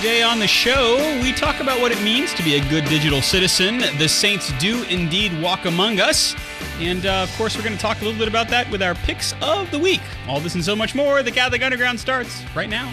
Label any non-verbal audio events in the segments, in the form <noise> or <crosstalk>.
Today on the show, we talk about what it means to be a good digital citizen. The saints do indeed walk among us. And uh, of course, we're going to talk a little bit about that with our picks of the week. All this and so much more. The Catholic Underground starts right now.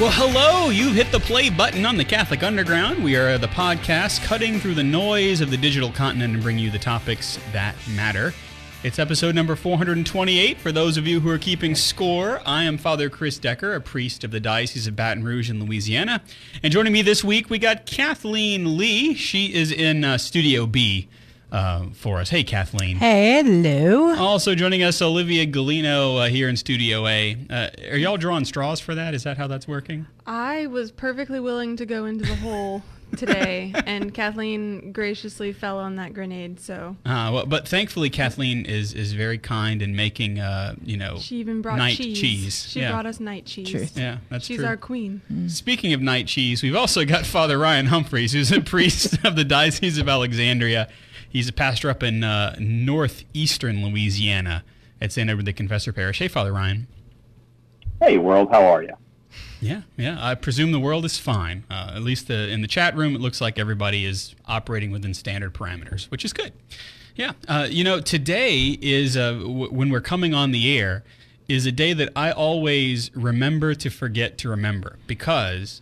Well, hello. You've hit the play button on the Catholic Underground. We are the podcast cutting through the noise of the digital continent and bring you the topics that matter. It's episode number 428. For those of you who are keeping score, I am Father Chris Decker, a priest of the Diocese of Baton Rouge in Louisiana. And joining me this week, we got Kathleen Lee. She is in uh, Studio B uh, for us. Hey, Kathleen. Hello. Also joining us, Olivia Galino uh, here in Studio A. Uh, are y'all drawing straws for that? Is that how that's working? I was perfectly willing to go into the hole today, <laughs> and Kathleen graciously fell on that grenade. So, Uh, well, but thankfully, Kathleen is is very kind in making, uh, you know, she even brought night cheese. cheese. She yeah. brought us night cheese. Truth. Yeah, that's She's true. our queen. Speaking of night cheese, we've also got Father Ryan Humphreys, who's a <laughs> priest of the Diocese of Alexandria. He's a pastor up in uh, northeastern Louisiana at St. Edward the Confessor Parish. Hey, Father Ryan. Hey, world, how are you? Yeah, yeah. I presume the world is fine. Uh, at least the, in the chat room, it looks like everybody is operating within standard parameters, which is good. Yeah. Uh, you know, today is uh, w- when we're coming on the air is a day that I always remember to forget to remember because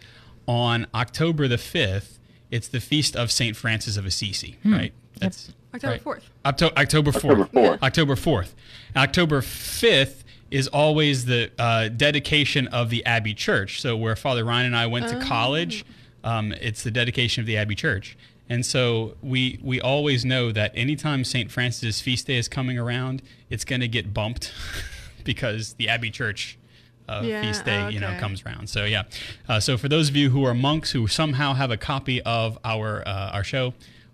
on October the fifth, it's the feast of Saint Francis of Assisi. Right. That's October right. 4th. Octo- October 4th. October 4th. October 4th. October 5th is always the uh, dedication of the Abbey Church. So, where Father Ryan and I went to college, um, it's the dedication of the Abbey Church. And so we we always know that anytime St. Francis' feast day is coming around, it's going to get bumped <laughs> because the Abbey Church uh, Yeah, feast day, you know, comes around. So yeah. Uh, so for those of you who are monks who somehow have a copy of our uh, our show,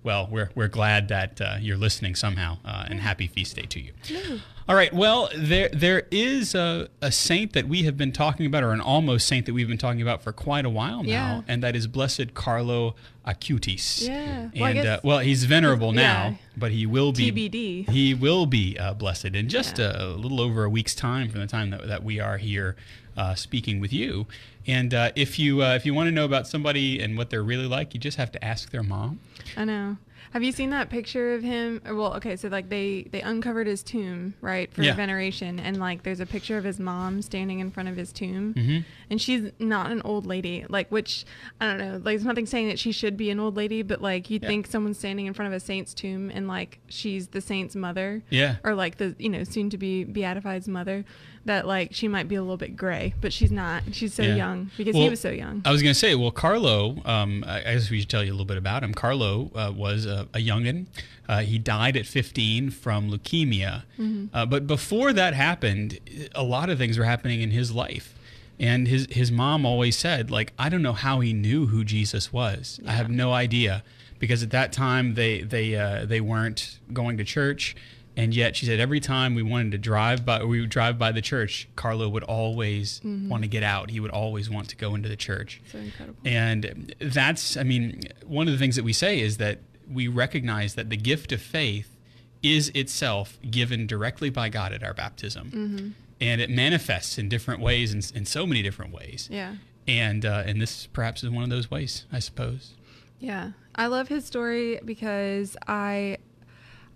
well, we're we're glad that uh, you're listening somehow, uh, and happy feast day to you. All right. Well, there there is a, a saint that we have been talking about, or an almost saint that we've been talking about for quite a while now, Yeah. and that is Blessed Carlo Acutis. Yeah. And Well, uh, well, he's venerable now, Yeah. but he will be TBD. He will be uh, blessed in just Yeah. a, little over a week's time from the time that, that we are here uh, speaking with you. And uh, if you uh, if you want to know about somebody and what they're really like, you just have to ask their mom. I know. Have you seen that picture of him? Well, okay, so like they they uncovered his tomb, right, for Yeah. veneration, and like there's a picture of his mom standing in front of his tomb, Mhm. and she's not an old lady, like which I don't know, like there's nothing saying that she should be an old lady, but like you'd Yeah. think someone's standing in front of a saint's tomb and like she's the saint's mother, Yeah. or like the you know soon to be beatified's mother, that like she might be a little bit gray, but she's not. She's so Yeah. young because Well, he was so young. I was going to say, well, Carlo, um, I I guess we should tell you a little bit about him. Carlo uh, was a, a youngin. Uh, he died at 15 from leukemia. Uh, but before that happened, a lot of things were happening in his life. And his, his mom always said, like, I don't know how he knew who Jesus was. I have no idea. Because at that time, they, they, uh, they weren't going to church. And yet, she said every time we wanted to drive by, we would drive by the church. Carlo would always want to get out. He would always want to go into the church. so incredible. And that's, I mean, one of the things that we say is that we recognize that the gift of faith is itself given directly by God at our baptism. And it manifests in different ways, in, in so many different ways. Yeah. And, uh, and this perhaps is one of those ways, I suppose. Yeah. I love his story because I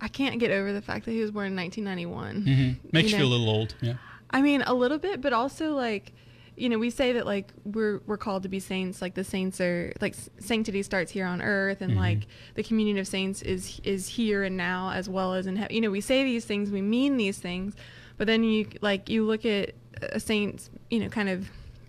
I can't get over the fact that he was born in 1991. hmm Makes you, know? feel a little old. Yeah. I mean, a little bit, but also like you know, we say that like we're we're called to be saints, like the saints are like sanctity starts here on earth and Mhm. like the communion of saints is is here and now as well as in heaven. You know, we say these things, we mean these things, but then you like you look at a saint's, you know, kind of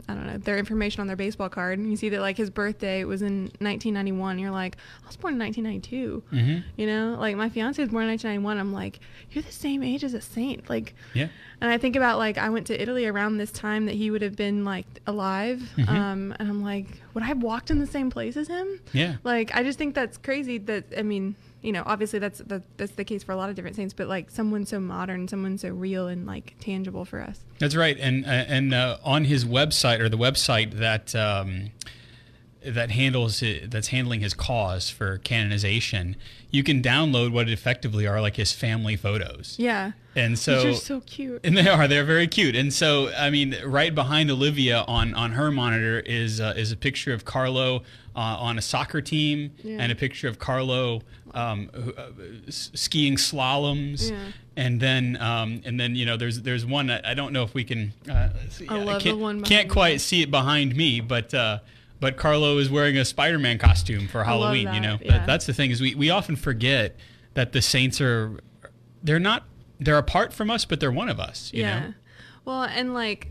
I don't know, their information on their baseball card and you see that like his birthday was in 1991. You're like, I was born in 1992. hmm You know, like my fiance was born in 1991. I'm like, you're the same age as a saint. Like, Yeah. and I think about like I went to Italy around this time that he would have been like alive, Mhm. um, and I'm like, would I have walked in the same place as him? Yeah. Like I just think that's crazy. That I mean, you know, obviously that's that, that's the case for a lot of different saints, but like someone so modern, someone so real and like tangible for us. That's right, and uh, and uh, on his website or the website that um, that handles it, that's handling his cause for canonization, you can download what effectively are like his family photos. Yeah. And so are so cute. and they are they're very cute. And so I mean, right behind Olivia on on her monitor is uh, is a picture of Carlo uh, on a soccer team Yeah. and a picture of Carlo um, uh, skiing slaloms. Yeah. And then, um, and then, you know, there's there's one I, I don't know if we can. Uh, see, I love the can't, one Can't quite me. see it behind me, but uh, but Carlo is wearing a Spider-Man costume for Halloween. You know, yeah. That- that's the thing is we we often forget that the saints are they're not they're apart from us, but they're one of us. You yeah. know. Well, and like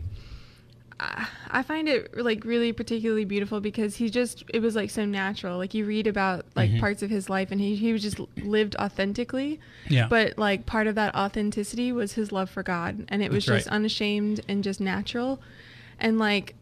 I find it like really particularly beautiful because he just it was like so natural. Like you read about like Mm-hmm. parts of his life and he he was just lived authentically. Yeah. But like part of that authenticity was his love for God and it was That's just right. unashamed and just natural. And like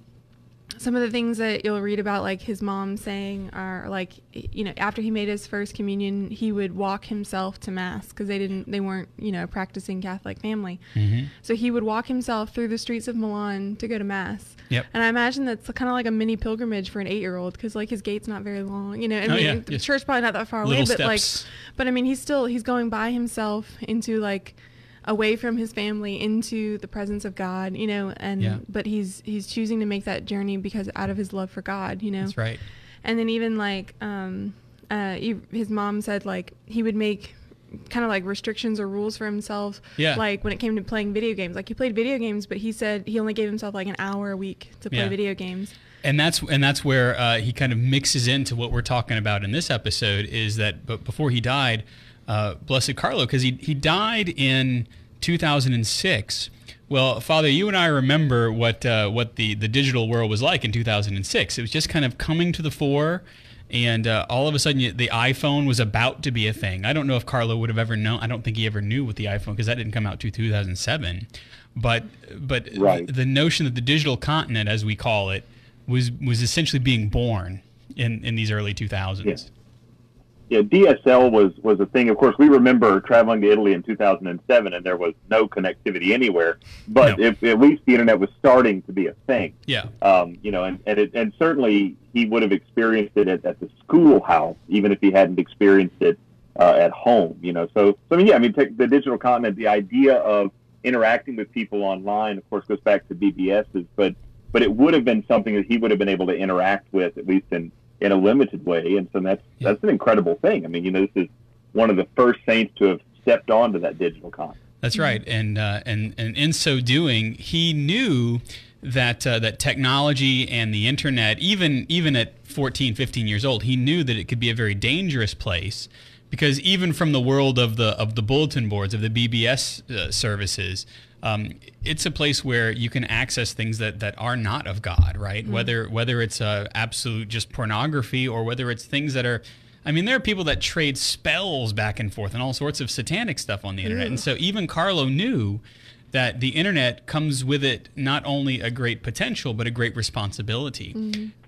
some of the things that you'll read about like his mom saying are like you know after he made his first communion he would walk himself to mass because they didn't they weren't you know a practicing catholic family Mm-hmm. so he would walk himself through the streets of milan to go to mass Yep. and i imagine that's kind of like a mini pilgrimage for an eight-year-old because like his gait's not very long you know i Oh, mean yeah, the yes. church probably not that far away Little but like but i mean he's still he's going by himself into like away from his family into the presence of God, you know, and Yeah. but he's he's choosing to make that journey because out of his love for God, you know. That's right. And then even like um uh he, his mom said like he would make kind of like restrictions or rules for himself Yeah. like when it came to playing video games like he played video games but he said he only gave himself like an hour a week to play Yeah. video games and that's and that's where uh, he kind of mixes into what we're talking about in this episode is that but before he died uh, blessed carlo because he, he died in 2006 well father you and i remember what uh, what the, the digital world was like in 2006 it was just kind of coming to the fore and uh, all of a sudden you- the iphone was about to be a thing. I don't know if carlo would have ever known i don't think he ever knew what the iphone because that didn't come out to 2007 but but Right. the notion that the digital continent as we call it was was essentially being born in in these early 2000s Yeah. Yeah, DSL was was a thing. Of course, we remember traveling to Italy in 2007, and there was no connectivity anywhere. But No. if, at least the internet was starting to be a thing. yeah Um, you know, and and, it, and certainly he would have experienced it at, at the schoolhouse, even if he hadn't experienced it uh, at home. You know, so so I mean, yeah, I mean, take the digital continent, the idea of interacting with people online, of course, goes back to BBS's, but but it would have been something that he would have been able to interact with at least in in a limited way, and so that's Yeah. that's an incredible thing. I mean, you know, this is one of the first saints to have stepped onto that digital continent. That's right, and uh, and and in so doing, he knew that uh, that technology and the internet, even even at 14, 15 years old, he knew that it could be a very dangerous place, because even from the world of the of the bulletin boards of the BBS uh, services. Um, it's a place where you can access things that, that are not of God, right? Whether whether it's uh, absolute just pornography or whether it's things that are I mean, there are people that trade spells back and forth and all sorts of satanic stuff on the internet. And so even Carlo knew that the internet comes with it not only a great potential but a great responsibility.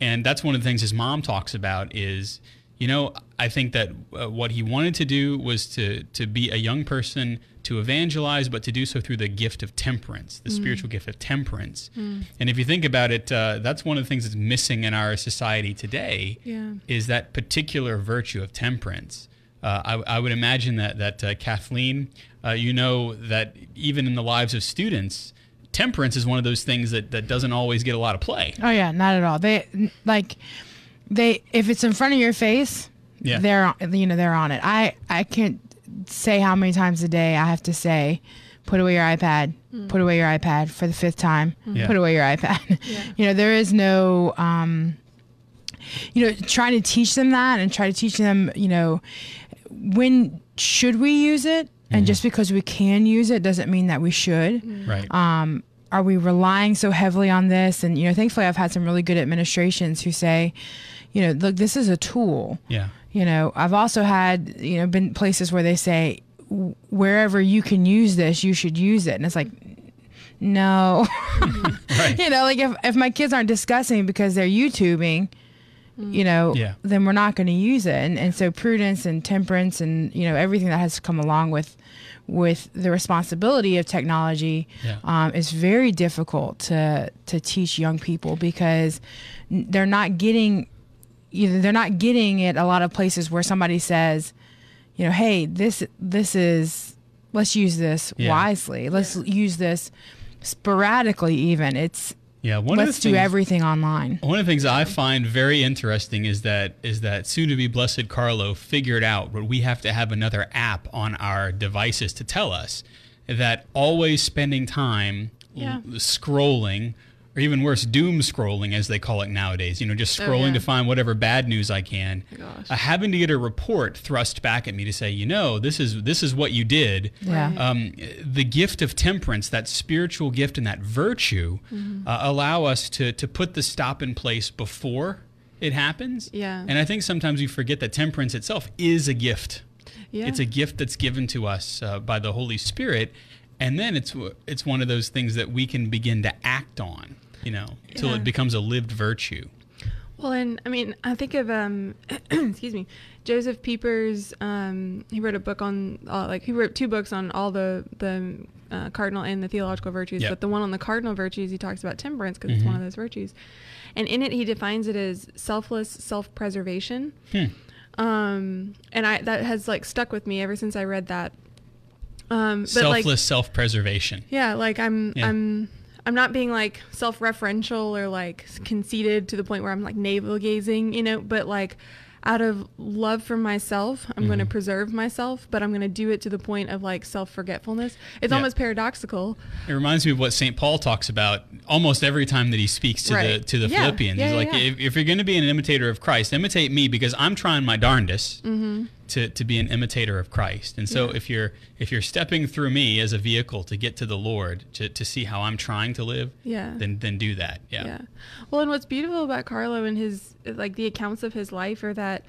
And that's one of the things his mom talks about is, you know, I think that uh, what he wanted to do was to to be a young person to evangelize, but to do so through the gift of temperance, the spiritual gift of temperance. And if you think about it, uh, that's one of the things that's missing in our society today Yeah. is that particular virtue of temperance. Uh, I, I would imagine that that uh, Kathleen, uh, you know that even in the lives of students, temperance is one of those things that, that doesn't always get a lot of play. Oh yeah, not at all. They like they if it's in front of your face, Yeah. they're you know they're on it. I I can't say how many times a day I have to say, put away your iPad, put away your iPad for the fifth time, Yeah. put away your iPad. <laughs> Yeah. you know there is no um, you know trying to teach them that and try to teach them you know when should we use it and just because we can use it doesn't mean that we should Right. um, are we relying so heavily on this? And you know, thankfully, I've had some really good administrations who say, you know, look, this is a tool. yeah. You know, I've also had you know been places where they say, wherever you can use this, you should use it, and it's like. No, <laughs> Right. you know, like if, if my kids aren't discussing because they're YouTubing, you know, Yeah. then we're not going to use it. And, and so prudence and temperance and, you know, everything that has come along with, with the responsibility of technology Yeah. um, is very difficult to, to teach young people because they're not getting either they're not getting it a lot of places where somebody says, you know, hey, this this is let's use this Yeah. wisely. Let's use this sporadically even. It's Yeah, one let's of the do things, everything online. One of the things I find very interesting is that is that soon to be blessed Carlo figured out what we have to have another app on our devices to tell us that always spending time l- scrolling or even worse doom scrolling as they call it nowadays you know just Oh, scrolling yeah. to find whatever bad news I can my gosh. uh, having to get a report thrust back at me to say you know this is this is what you did Yeah. Um, the gift of temperance, that spiritual gift and that virtue, Mm-hmm. uh, allow us to to put the stop in place before it happens. Yeah. And I think sometimes we forget that temperance itself is a gift. Yeah. It's a gift that's given to us uh, by the Holy Spirit, and then it's it's one of those things that we can begin to act on. You know, till Yeah. it becomes a lived virtue. Well, and I mean, I think of um, <clears throat> excuse me, Josef Pieper's. Um, he wrote a book on uh, like he wrote two books on all the the uh, cardinal and the theological virtues. Yep. But the one on the cardinal virtues, he talks about temperance because it's one of those virtues, and in it he defines it as selfless self preservation. Hmm. Um, and I that has like stuck with me ever since I read that. Um, but like Selfless self-preservation. yeah, like I'm Yeah. I'm I'm not being like self-referential or like conceited to the point where I'm like navel gazing, you know, but like out of love for myself, I'm Mm-hmm. going to preserve myself, but I'm going to do it to the point of like self-forgetfulness. It's Yeah. almost paradoxical. It reminds me of what St. Paul talks about almost every time that he speaks to the Right. to the Yeah. Philippians. Yeah, He's like, if, if you're going to be an imitator of Christ, imitate me because I'm trying my darndest Mm-hmm. To, to be an imitator of Christ. And so Yeah. if you're if you're stepping through me as a vehicle to get to the Lord to, to see how I'm trying to live, Yeah. then then do that. Yeah. Yeah. Well, and what's beautiful about Carlo and his like the accounts of his life are that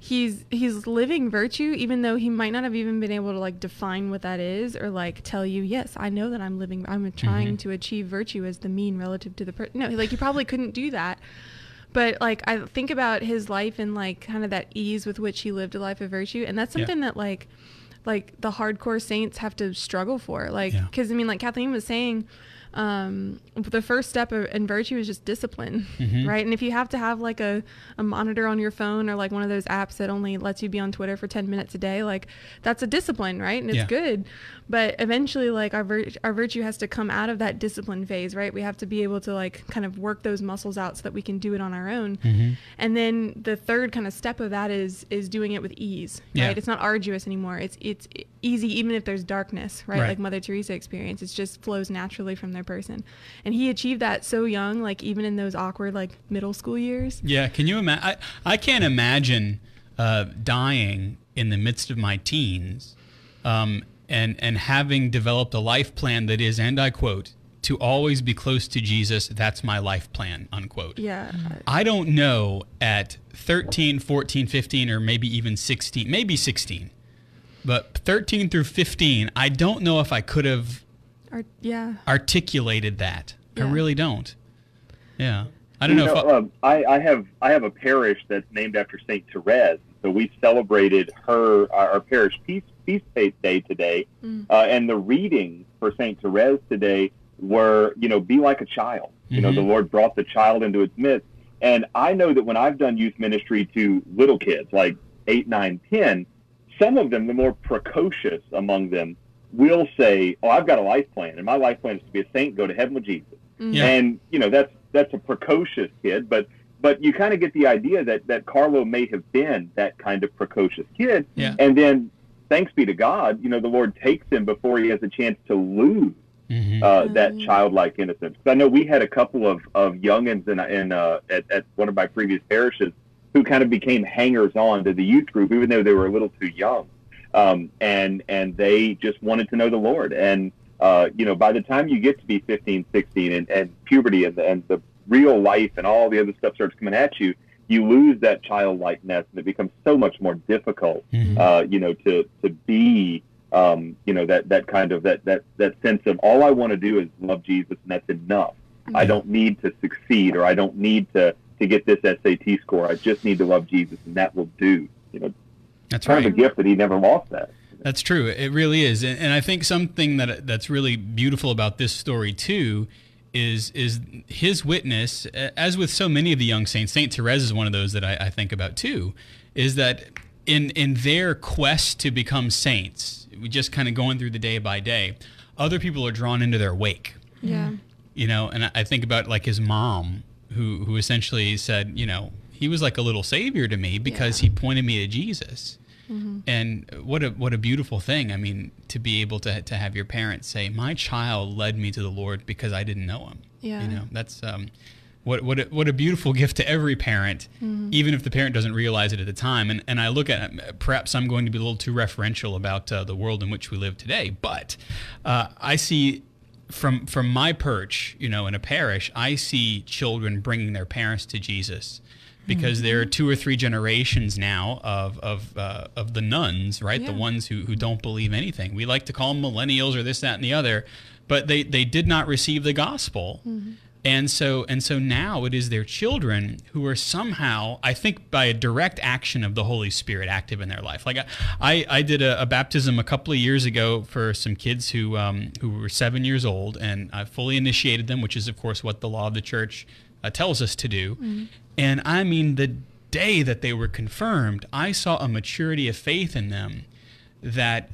he's he's living virtue even though he might not have even been able to like define what that is or like tell you yes i know that i'm living i'm trying mm-hmm. to achieve virtue as the mean relative to the person no like he probably couldn't do that but like i think about his life and like kind of that ease with which he lived a life of virtue and that's Yeah. something that like like the hardcore saints have to struggle for like Yeah. because i mean like kathleen was saying um, the first step in virtue is just discipline, Mhm. right? And if you have to have like a, a monitor on your phone or like one of those apps that only lets you be on Twitter for 10 minutes a day, like that's a discipline, right? And it's Yeah. good. But eventually, like our, vir- our virtue has to come out of that discipline phase, right? We have to be able to like kind of work those muscles out so that we can do it on our own. Mhm. And then the third kind of step of that is is doing it with ease, Yeah. right? It's not arduous anymore. It's it's easy even if there's darkness, right? Right. Like Mother Teresa experience It just flows naturally from their person. And he achieved that so young, like even in those awkward like middle school years. Yeah, can you imagine? I, I can't imagine uh, dying in the midst of my teens um, and, and having developed a life plan that is, and I quote, to always be close to Jesus, that's my life plan, unquote. Yeah. I don't know at 13, 14, 15, or maybe even 16, maybe 16, but 13 through 15, I don't know if I could have Or, yeah. articulated that. I really don't. Yeah. I don't You know, if know, um, I, I have I have a parish that's named after Saint Therese. So we celebrated her our, our parish feast feast day today, Mm. uh, and the readings for Saint Therese today were you know be like a child. You know the Lord brought the child into its midst, and I know that when I've done youth ministry to little kids like eight, nine, ten, some of them the more precocious among them will say, "Oh, I've got a life plan, and my life plan is to be a saint, go to heaven with Jesus." Mm. Yeah. and you know that's that's a precocious kid but but you kind of get the idea that that carlo may have been that kind of precocious kid Yeah. and then thanks be to god you know the lord takes him before he has a chance to lose Mhm. uh, that Mm. childlike innocence 'Cause i know we had a couple of of youngins in, in uh, at, at one of my previous parishes who kind of became hangers on to the youth group even though they were a little too young um, and and they just wanted to know the lord and uh, you know, by the time you get to be 15, 16 and, and puberty and and the real life and all the other stuff starts coming at you, you lose that childlikeness and it becomes so much more difficult, Mhm. uh, you know, to, to be, um, you know, that, that kind of, that, that, that sense of all I want to do is love Jesus and that's enough. I don't need to succeed or I don't need to, to get this SAT score. I just need to love Jesus and that will do, you know, That's kind right. of a gift that he never lost that. That's true. It really is, and, and I think something that that's really beautiful about this story too is is his witness, as with so many of the young saints. Saint Therese is one of those that I, I think about too. Is that in in their quest to become saints, we just kind of going through the day by day, other people are drawn into their wake. Yeah. Mm-hmm. You know, and I- I think about like his mom, who who essentially said, you know, he was like a little savior to me because he pointed me to Jesus. And what a what a beautiful thing. I mean, to be able to to have your parents say, "My child led me to the Lord because I didn't know him." Yeah. You know, that's um what what a, what a beautiful <laughs> gift to every parent, even if the parent doesn't realize it at the time. And and I look at perhaps I'm going to be a little too referential about uh, the world in which we live today, but uh, I see from from my perch, you know, in a parish, I see children bringing their parents to Jesus because there are two or three generations now of of uh, of the nones, right? The ones who who don't believe anything. We like to call them millennials or this, that, and the other, but they they did not receive the gospel. And so and so now it is their children who are somehow, I think, by a direct action of the Holy Spirit, active in their life. Like I, I, I did a, a baptism a couple of years ago for some kids who um, who were seven years old, and I fully initiated them, which is of course what the law of the church uh, tells us to do. And I mean, the day that they were confirmed, I saw a maturity of faith in them that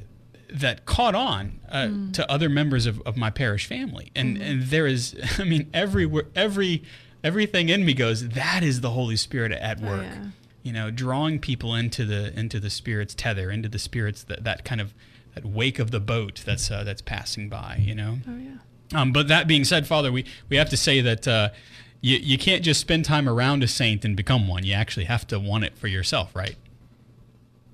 that caught on uh, to other members of, of my parish family. And and there is <laughs> i mean everywhere every everything in me goes that is the holy spirit at Oh, work. yeah. you know drawing people into the into the spirit's tether into the spirit's that, that kind of that wake of the boat that's uh, that's passing by you know? Oh yeah. um, but that being said, Father, we, we have to say that uh, you, you can't just spend time around a saint and become one. You actually have to want it for yourself, right?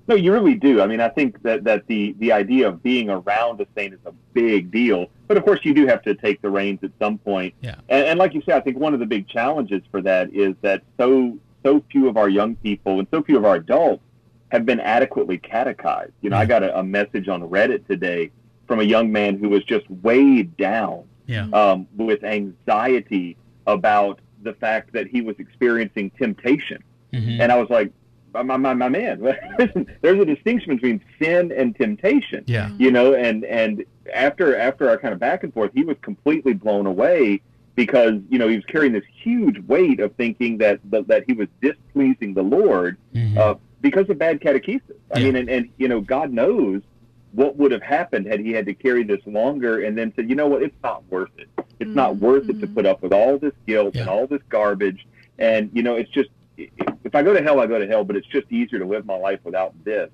No, you really do. I mean, I think that, that the, the idea of being around a saint is a big deal. But of course, you do have to take the reins at some point. Yeah. And, and like you said, I think one of the big challenges for that is that so so few of our young people and so few of our adults have been adequately catechized. You know, I got a, a message on Reddit today from a young man who was just weighed down Yeah. um, with anxiety about the fact that he was experiencing temptation. Mhm. And I was like, my, my, my man, <laughs> there's a distinction between sin and temptation, Yeah. you know, and, and after, after our kind of back and forth, he was completely blown away because, you know, he was carrying this huge weight of thinking that, that, that he was displeasing the Lord, Mhm. uh, because of bad catechesis. I Yeah. mean, and, and, you know, God knows what would have happened had he had to carry this longer and then said, you know what, it's not worth it. It's not worth it to put up with all this guilt and all this garbage. And, you know, it's just, if I go to hell, I go to hell, but it's just easier to live my life without this.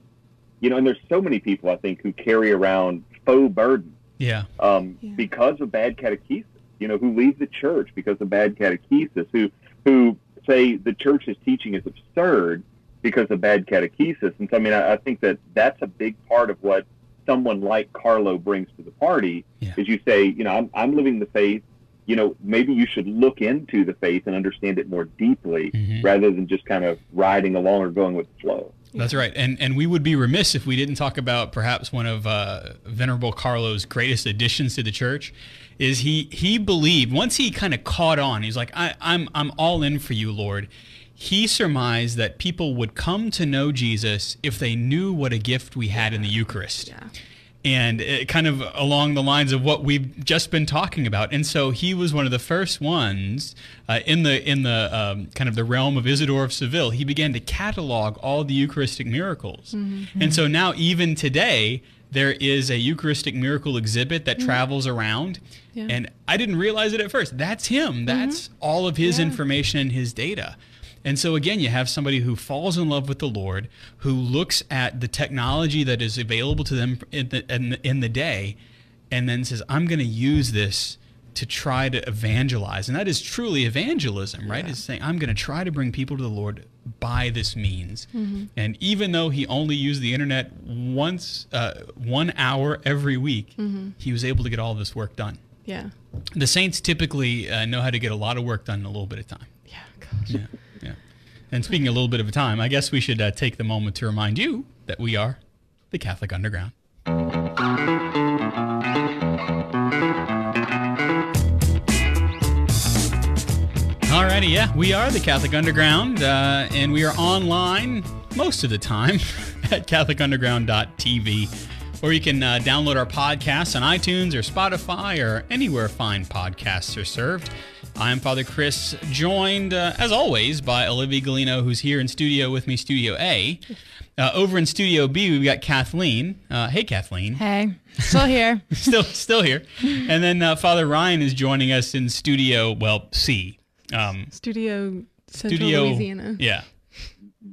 You know, and there's so many people, I think, who carry around faux burden yeah. um, Yeah. because of bad catechesis. You know, who leave the church because of bad catechesis, who who say the church's teaching is absurd because of bad catechesis. And so, I mean, I, I think that that's a big part of what someone like Carlo brings to the party. Yeah. Is you say, you know, I'm I'm living the faith. You know, maybe you should look into the faith and understand it more deeply Mhm. rather than just kind of riding along or going with the flow. That's right. And and we would be remiss if we didn't talk about perhaps one of uh, Venerable Carlo's greatest additions to the church. Is he he believed once he kind of caught on, he's like, I, I'm I'm all in for you, Lord. He surmised that people would come to know Jesus if they knew what a gift we had in the Eucharist Yeah. and it kind of along the lines of what we've just been talking about. And so he was one of the first ones uh, in the in the um, kind of the realm of Isidore of Seville. He began to catalog all the Eucharistic miracles, and so now even today there is a Eucharistic miracle exhibit that travels around. Yeah. And I didn't realize it at first. That's him. That's all of his Yeah. information and his data. And so again, you have somebody who falls in love with the Lord, who looks at the technology that is available to them in the, in the, in the day, and then says, "I'm going to use this to try to evangelize." And that is truly evangelism, right? Yeah. Is saying, "I'm going to try to bring people to the Lord by this means." Mm-hmm. And even though he only used the internet once, uh, one hour every week, Mm-hmm. he was able to get all this work done. Yeah. The saints typically uh, know how to get a lot of work done in a little bit of time. Yeah. Gosh. Yeah, yeah. And speaking a little bit of time, I guess we should uh, take the moment to remind you that we are the Catholic Underground. Alrighty, yeah, we are the Catholic Underground, uh, and we are online most of the time <laughs> at CatholicUnderground.tv. or you can uh, download our podcasts on iTunes or Spotify or anywhere fine podcasts are served. I'm Father Chris, joined uh, as always by Olivia Galino, who's here in studio with me, Studio A. Uh, over in Studio B, we've got Kathleen. Uh, hey, Kathleen. Hey, still here. <laughs> still, still here. And then uh, Father Ryan is joining us in Studio, well, C. Um, studio Central Studio Louisiana. Yeah.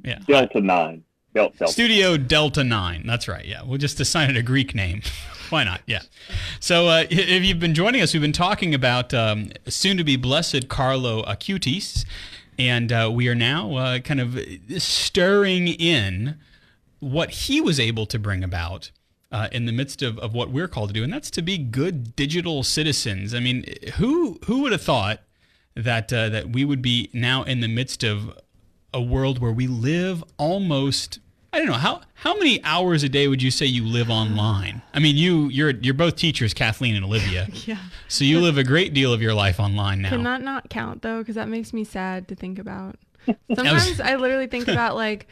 Yeah. Delta 9. Delta. Studio Delta 9. That's right. Yeah. We'll just assign it a Greek name. <laughs> Why not? Yeah. So, uh, if you've been joining us, we've been talking about um, soon to be blessed Carlo Acutis, and uh, we are now uh, kind of stirring in what he was able to bring about. Uh, in the midst of, of what we're called to do, and that's to be good digital citizens. I mean, who who would have thought that uh, that we would be now in the midst of a world where we live almost I don't know how how many hours a day would you say you live online? I mean, you you're you're both teachers, Kathleen and Olivia. <laughs> yeah. So you live a great deal of your life online now. Can that not count though? Because that makes me sad to think about. <laughs> Sometimes I literally think about like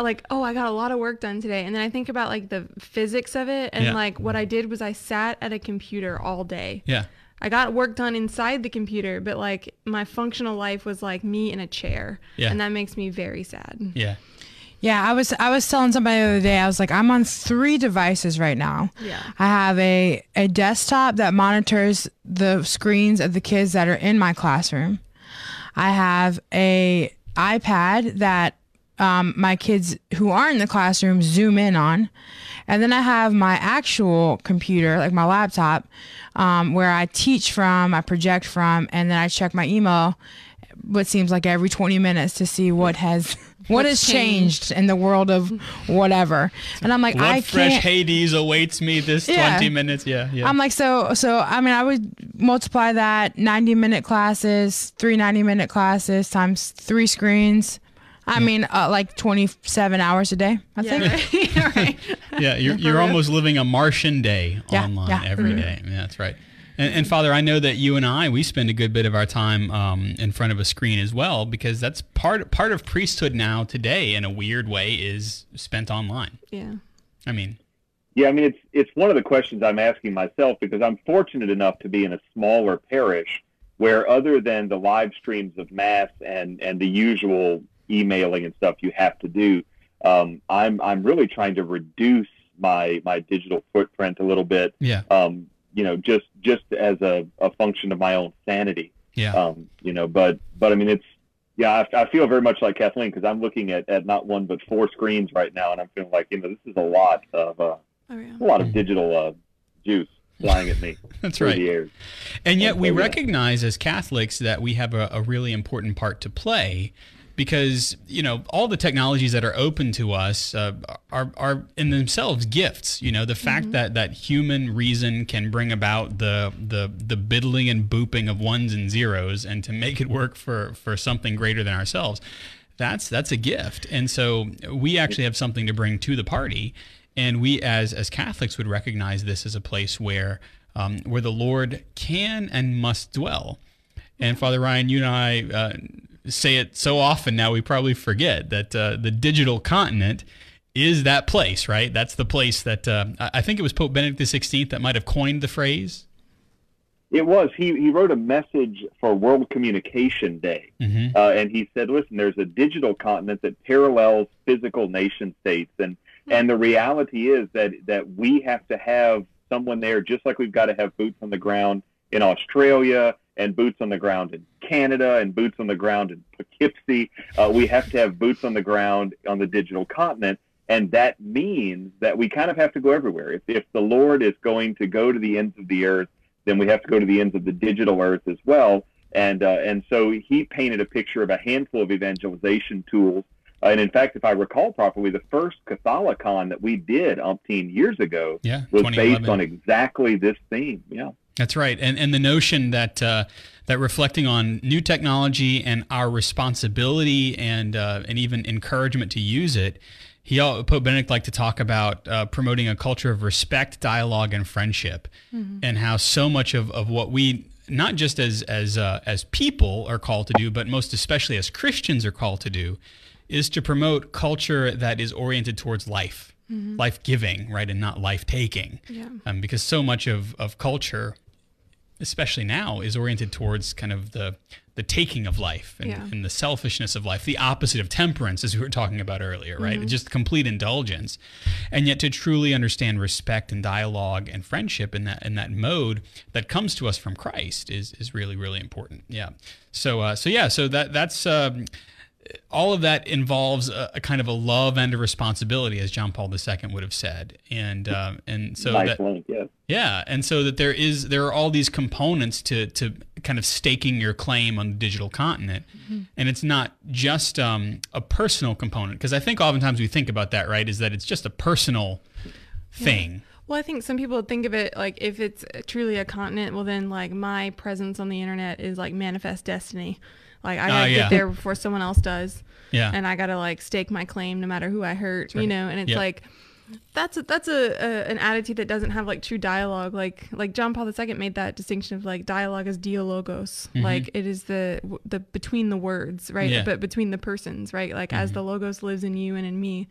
like oh i got a lot of work done today and then i think about like the physics of it and yeah. like what i did was i sat at a computer all day yeah I got work done inside the computer, but like my functional life was like me in a chair. Yeah. And that makes me very sad. Yeah. Yeah, I was I was telling somebody the other day. I was like, I'm on three devices right now. Yeah. I have a a desktop that monitors the screens of the kids that are in my classroom. I have a iPad that um, my kids who aren't in the classroom zoom in on. And then I have my actual computer, like my laptop, um, where I teach from, I project from, and then I check my email what seems like every 20 minutes to see what has what has changed? changed in the world of whatever and i'm like what i fresh can't hades awaits me this yeah. 20 minutes yeah yeah i'm like so so i mean i would multiply that 90 minute classes three 90 minute classes times three screens I yeah. mean, uh, like 27 hours a day, I yeah, think. Right. <laughs> right. yeah, you're, you're almost living a Martian day yeah, online yeah. every mm-hmm. day. Yeah, that's right. And, and, Father, I know that you and I we spend a good bit of our time um, in front of a screen as well because that's part part of priesthood now today in a weird way is spent online. Yeah. I mean. Yeah, I mean it's it's one of the questions I'm asking myself because I'm fortunate enough to be in a smaller parish where other than the live streams of mass and and the usual emailing and stuff you have to do. Um, I'm I'm really trying to reduce my my digital footprint a little bit. Yeah. Um, you know, just just as a, a function of my own sanity. Yeah. Um, you know, but but I mean, it's yeah, I, I feel very much like Kathleen because I'm looking at, at not one but four screens right now, and I'm feeling like you know this is a lot of uh, oh, yeah. a lot of digital uh, juice flying at me. <laughs> That's right. And yet, we recognize as Catholics that we have a, a really important part to play because you know all the technologies that are open to us uh, are are in themselves gifts. You know the fact mm-hmm. that that human reason can bring about the the the biddling and booping of ones and zeros, and to make it work for for something greater than ourselves. That's that's a gift, and so we actually have something to bring to the party, and we as as Catholics would recognize this as a place where um, where the Lord can and must dwell. And Father Ryan, you and I uh, say it so often now we probably forget that uh, the digital continent is that place, right? That's the place that uh, I think it was Pope Benedict XVI that might have coined the phrase. It was. He he wrote a message for World Communication Day, mm-hmm. uh, and he said, "Listen, there's a digital continent that parallels physical nation states, and and the reality is that that we have to have someone there, just like we've got to have boots on the ground in Australia and boots on the ground in Canada and boots on the ground in Poughkeepsie. Uh, we have to have boots on the ground on the digital continent. And that means that we kind of have to go everywhere. If, if the Lord is going to go to the ends of the earth, then we have to go to the ends of the digital earth as well. And, uh, and so he painted a picture of a handful of evangelization tools. Uh, and in fact, if I recall properly, the first Catholicon that we did umpteen years ago yeah, was based on exactly this theme. Yeah. That's right, and and the notion that uh, that reflecting on new technology and our responsibility and uh, and even encouragement to use it, he Pope Benedict liked to talk about uh, promoting a culture of respect, dialogue, and friendship, mm-hmm. and how so much of, of what we not just as as uh, as people are called to do, but most especially as Christians are called to do, is to promote culture that is oriented towards life life giving, right, and not life taking. Yeah. Um, because so much of, of culture, especially now, is oriented towards kind of the the taking of life and, Yeah. and the selfishness of life, the opposite of temperance, as we were talking about earlier, right? Just complete indulgence. And yet to truly understand respect and dialogue and friendship in that in that mode that comes to us from Christ is is really, really important. Yeah. So uh, so yeah, so that that's um, all of that involves a, a kind of a love and a responsibility, as John Paul II would have said, and um, and so nice that link, yeah. yeah, and so that there is there are all these components to to kind of staking your claim on the digital continent, and it's not just um, a personal component because I think oftentimes we think about that right is that it's just a personal thing. Well, I think some people think of it like if it's truly a continent, well, then like my presence on the internet is like manifest destiny. Like I gotta Ah, yeah. get there before someone else does, Yeah, and I gotta like stake my claim no matter who I hurt, you know. And it's Yep. like that's a, that's a, a an attitude that doesn't have like true dialogue. Like like John Paul II made that distinction of like dialogue is dialogos, like it is the the between the words, right? Mm-hmm. Yeah. Mm-hmm. But between the persons, right? Like as the logos lives in you and in me.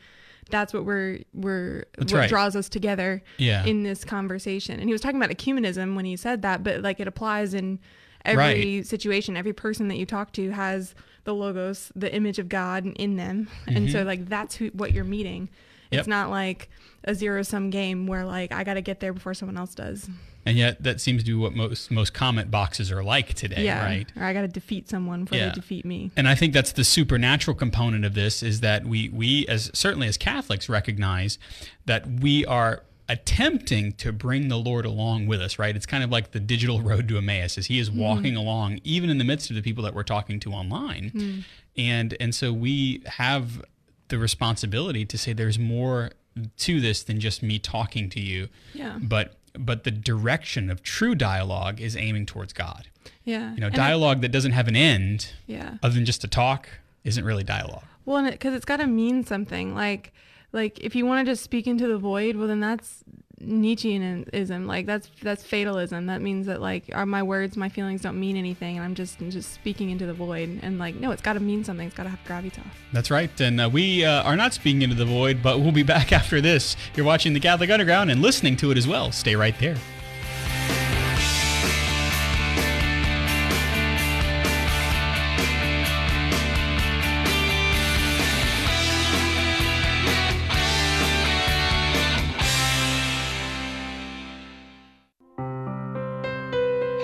That's what we're we're That's what right. draws us together Yeah. in this conversation. And he was talking about ecumenism when he said that, but like it applies in every situation. Every person that you talk to has the logos, the image of God in them. <laughs> And so like that's who what you're meeting. Mm-hmm. Yep. It's not like a zero sum game where like I got to get there before someone else does. And yet that seems to be what most most comment boxes are like today, yeah. right? Or I got to defeat someone before Yeah. they defeat me. And I think that's the supernatural component of this is that we we as certainly as Catholics recognize that we are attempting to bring the Lord along with us, right? It's kind of like the digital <laughs> road to Emmaus as he is hmm. walking along even in the midst of the people that we're talking to online. Hmm. And and so we have the responsibility to say there's more to this than just me talking to you. Yeah. But but the direction of true dialogue is aiming towards God. Yeah. You know, And it- dialogue that doesn't have an end yeah. other than just to talk isn't really dialogue. Well, because it's got to mean something. Like, like if you want to just speak into the void, well, then that's Nietzscheanism. Like that's that's fatalism. That means that like are my words, my feelings don't mean anything, and I'm just I'm just speaking into the void. And like, no, it's got to mean something. It's got to have gravitas. That's right. And uh, we uh, are not speaking into the void, but we'll be back <laughs> after this. You're watching the Catholic Underground and listening to it as well. Stay right there.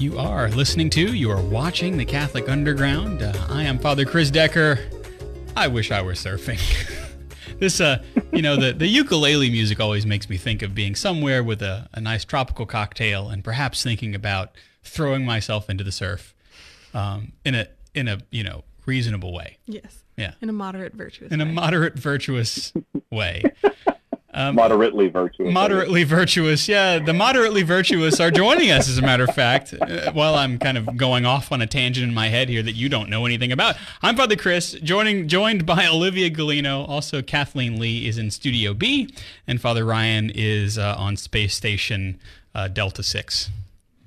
You are listening to, you are watching the Catholic Underground. Uh, I am Father Chris Decker. I wish I were surfing. <laughs> this, uh, you know, the, the ukulele music always makes me think of being somewhere with a, a nice tropical cocktail and perhaps thinking about throwing myself into the surf um, in a, in a, you know, reasonable way. Yes. Yeah. In a moderate, virtuous. In a moderate, virtuous way. <laughs> Moderately virtuous. Moderately virtuous. Yeah, the moderately virtuous are joining us, as a matter of fact, uh, while I'm kind of going off on a tangent in my head here that you don't know anything about. I'm Father Chris, joining, joined by Olivia Galino. Also, Kathleen Lee is in Studio B, and Father Ryan is uh, on Space Station uh, Delta 6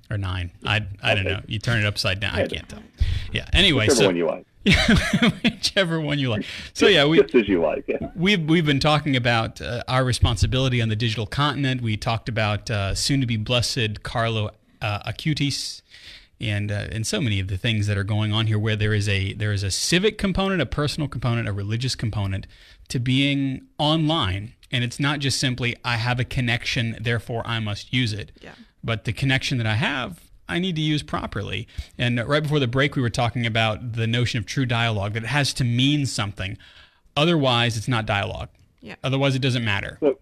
or 9. I, I don't know. You turn it upside down. I can't tell. Yeah, anyway. Whichever so, one you like. <laughs> whichever one you like. So, yeah, we, Just as you like. Yeah. We've, we've been talking about uh, our responsibility on the digital continent. We talked about uh, soon to be blessed Carlo uh, Acutis and uh, and so many of the things that are going on here where there is a there is a civic component, a personal component, a religious component to being online. And it's not just simply I have a connection, therefore I must use it. Yeah. But the connection that I have, I need to use properly. And right before the break, we were talking about the notion of true dialogue, that it has to mean something. Otherwise, it's not dialogue. Yeah. Otherwise, it doesn't matter. So,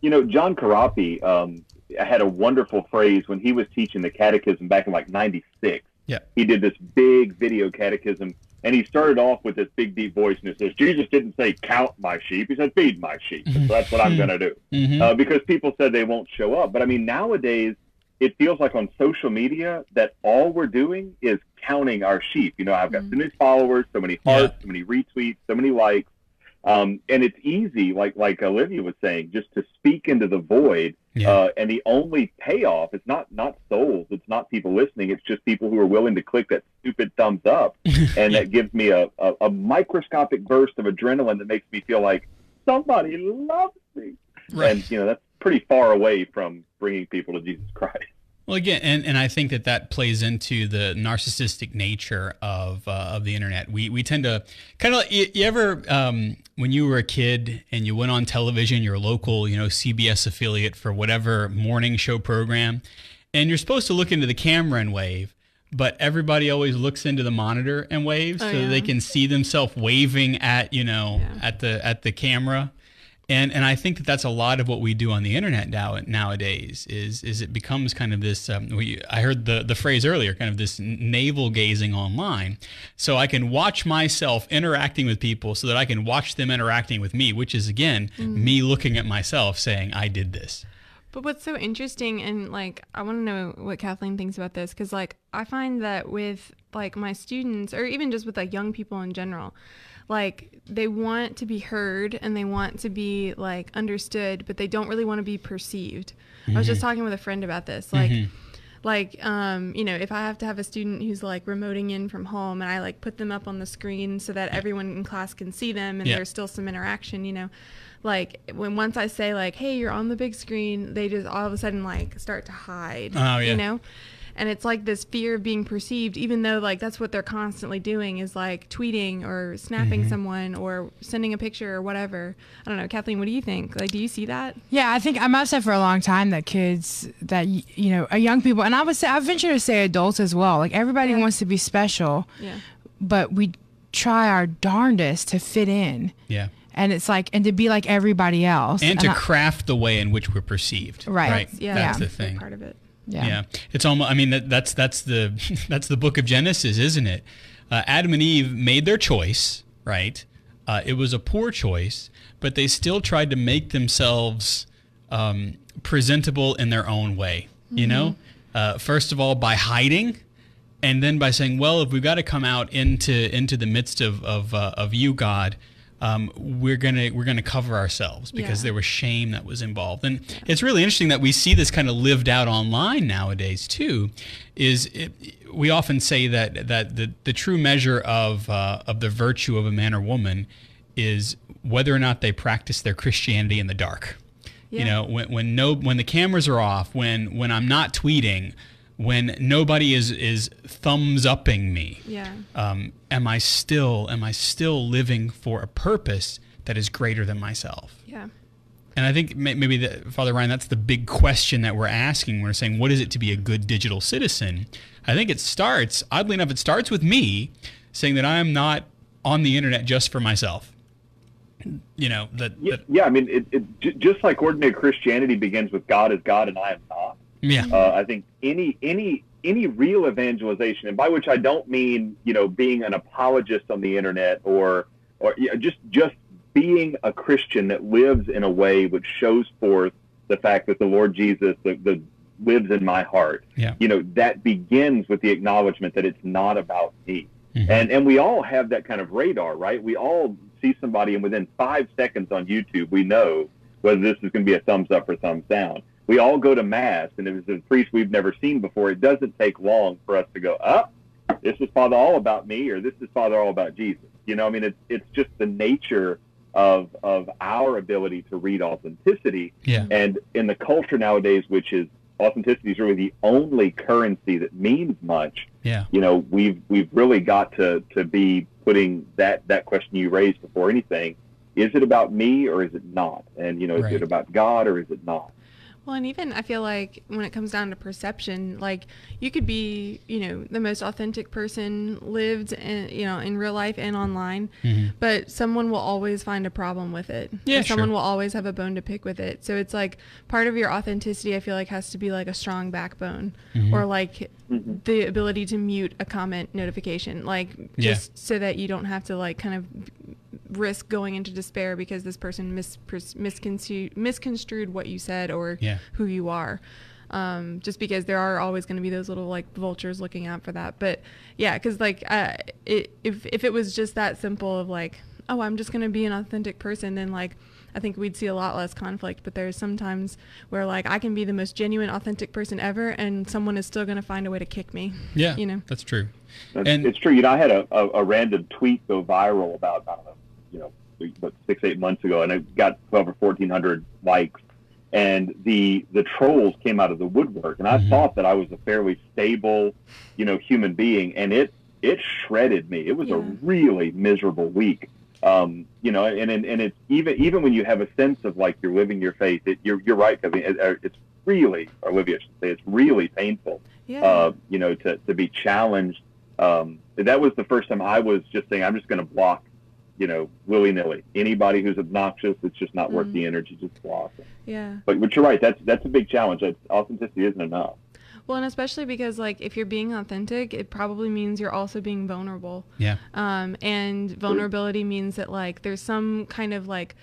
you know, John Corapi, um, had a wonderful phrase when he was teaching the catechism back in like '96. Yeah. He did this big video catechism, and he started off with this big deep voice, and it says, "Jesus didn't say count my sheep; he said feed my sheep. So that's what I'm going to do." Mhm. uh, because people said they won't show up. But I mean, nowadays it feels like on social media that all we're doing is counting our sheep. You know, I've got so many followers, so many hearts, so many retweets, so many likes, um, and it's easy, like like Olivia was saying, just to speak into the void. Yeah. Uh, and the only payoff it's not not souls, it's not people listening, it's just people who are willing to click that stupid thumbs up, <laughs> and that gives me a, a, a microscopic burst of adrenaline that makes me feel like somebody loves me. Right. And you know that's pretty far away from bringing people to Jesus Christ. Well, again, and, and I think that that plays into the narcissistic nature of uh, of the internet. We we tend to kind of you, you ever um, when you were a kid and you went on television, your local you know CBS affiliate for whatever morning show program, and you're supposed to look into the camera and wave. But everybody always looks into the monitor and waves, Oh, so yeah. they can see themselves waving at you know Yeah. at the at the camera and and I think that that's a lot of what we do on the internet now nowadays is is it becomes kind of this um, we, I heard the the phrase earlier kind of this navel gazing online. So I can watch myself interacting with people so that I can watch them interacting with me which is again me looking at myself saying I did this. But what's so interesting, and like, I want to know what Kathleen thinks about this, because like, I find that with like my students, or even just with like young people in general, like they want to be heard and they want to be like understood, but they don't really want to be perceived. I was just talking with a friend about this, like. Like, um, you know, if I have to have a student who's like remoting in from home and I like put them up on the screen so that everyone in class can see them and Yeah. there's still some interaction, you know, like when once I say like, "Hey, you're on the big screen," they just all of a sudden like start to hide. Oh, yeah. You know, and it's like this fear of being perceived, even though like that's what they're constantly doing is like tweeting or snapping Mm-hmm. someone or sending a picture or whatever. I don't know, Kathleen. What do you think? Like, do you see that? Yeah, I think I must have for a long time that kids that you know, uh, young people, and I would say I venture to say adults as well. Like everybody Yeah. wants to be special, Yeah. but we try our darndest to fit in, yeah and it's like and to be like everybody else. and to I- craft the way in which we're perceived Right. right Yeah, that's Yeah. the thing part of it. Yeah. Yeah. it's almost. I mean, that, that's that's the <laughs> that's the book of Genesis, isn't it? Uh, Adam and Eve made their choice, right? Uh, it was a poor choice, but they still tried to make themselves um, presentable in their own way. You know, uh, first of all by hiding, and then by saying, "Well, if we've got to come out into into the midst of of, uh, of you, God." Um, we're gonna we're gonna cover ourselves because Yeah. there was shame that was involved, and it's really interesting that we see this kind of lived out online nowadays too. Is it, we often say that that the, the true measure of uh, of the virtue of a man or woman is whether or not they practice their Christianity in the dark. You know, when when no when the cameras are off, when when I'm not tweeting, when nobody is is thumbs upping me Yeah. um, am I still am I still living for a purpose that is greater than myself? Yeah. And I think maybe the, Father Ryan, that's the big question that we're asking. when We're saying, what is it to be a good digital citizen? I think it starts, oddly enough, it starts with me saying that I'm not on the internet just for myself. You know that, Yeah, that yeah I mean, it, it, just like ordinary Christianity begins with God is God and I am not. Yeah, Uh, I think any any any real evangelization, and by which I don't mean you know being an apologist on the internet or or you know, just just being a Christian that lives in a way which shows forth the fact that the Lord Jesus the, the lives in my heart. Yeah. You know that begins with the acknowledgement that it's not about me. Mhm. And and we all have that kind of radar, right? We all see somebody, and within five seconds on YouTube, we know whether this is going to be a thumbs up or thumbs down. We all go to mass, and if it's a priest we've never seen before, it doesn't take long for us to go, up. this is Father all about me, or this is Father all about Jesus. You know, I mean, it's it's just the nature of of our ability to read authenticity, yeah, and in the culture nowadays, which is authenticity is really the only currency that means much yeah, you know we've we've really got to to be putting that that question you raised before anything is it about me or is it not and you know is Right. it about god or is it not Well, and even I feel like when it comes down to perception, like you could be, you know, the most authentic person lived, in, you know, in real life and online, mm-hmm. but someone will always find a problem with it. Yeah, Or someone sure. will always have a bone to pick with it. So it's like part of your authenticity. I feel like has to be like a strong backbone, mm-hmm. or like mm-hmm. the ability to mute a comment notification, like Yeah. just so that you don't have to like kind of risk going into despair because this person mis- pers- misconstrued, misconstrued what you said or Yeah. who you are. Um, just because there are always going to be those little like vultures looking out for that. But yeah, because like uh, it, if if it was just that simple of like, oh, I'm just going to be an authentic person, then like I think we'd see a lot less conflict. But there's sometimes where like I can be the most genuine, authentic person ever, and someone is still going to find a way to kick me. Yeah, you know. that's true. That's- And- it's true. You know, I had a, a, a random tweet go viral about I don't know, you know, what six eight months ago, and it got twelve or fourteen hundred likes. And the the trolls came out of the woodwork, and I Mhm. thought that I was a fairly stable, you know, human being, and it it shredded me. It was a really miserable week. Um, you know, and, and and it's even even when you have a sense of like you're living your faith, it, you're you're right, Kevin. It, uh, it's really, or Olivia should say, it's really painful Yeah. uh, you know, to, to be challenged. Um, that was the first time I was just saying, I'm just going to block, you know, willy nilly. Anybody who's obnoxious, it's just not worth Mhm. the energy. Just block. them. yeah. But, but you're right. That's that's a big challenge. That authenticity isn't enough. Well, and especially because like if you're being authentic, it probably means you're also being vulnerable. Yeah. Um, and vulnerability means that like there's some kind of like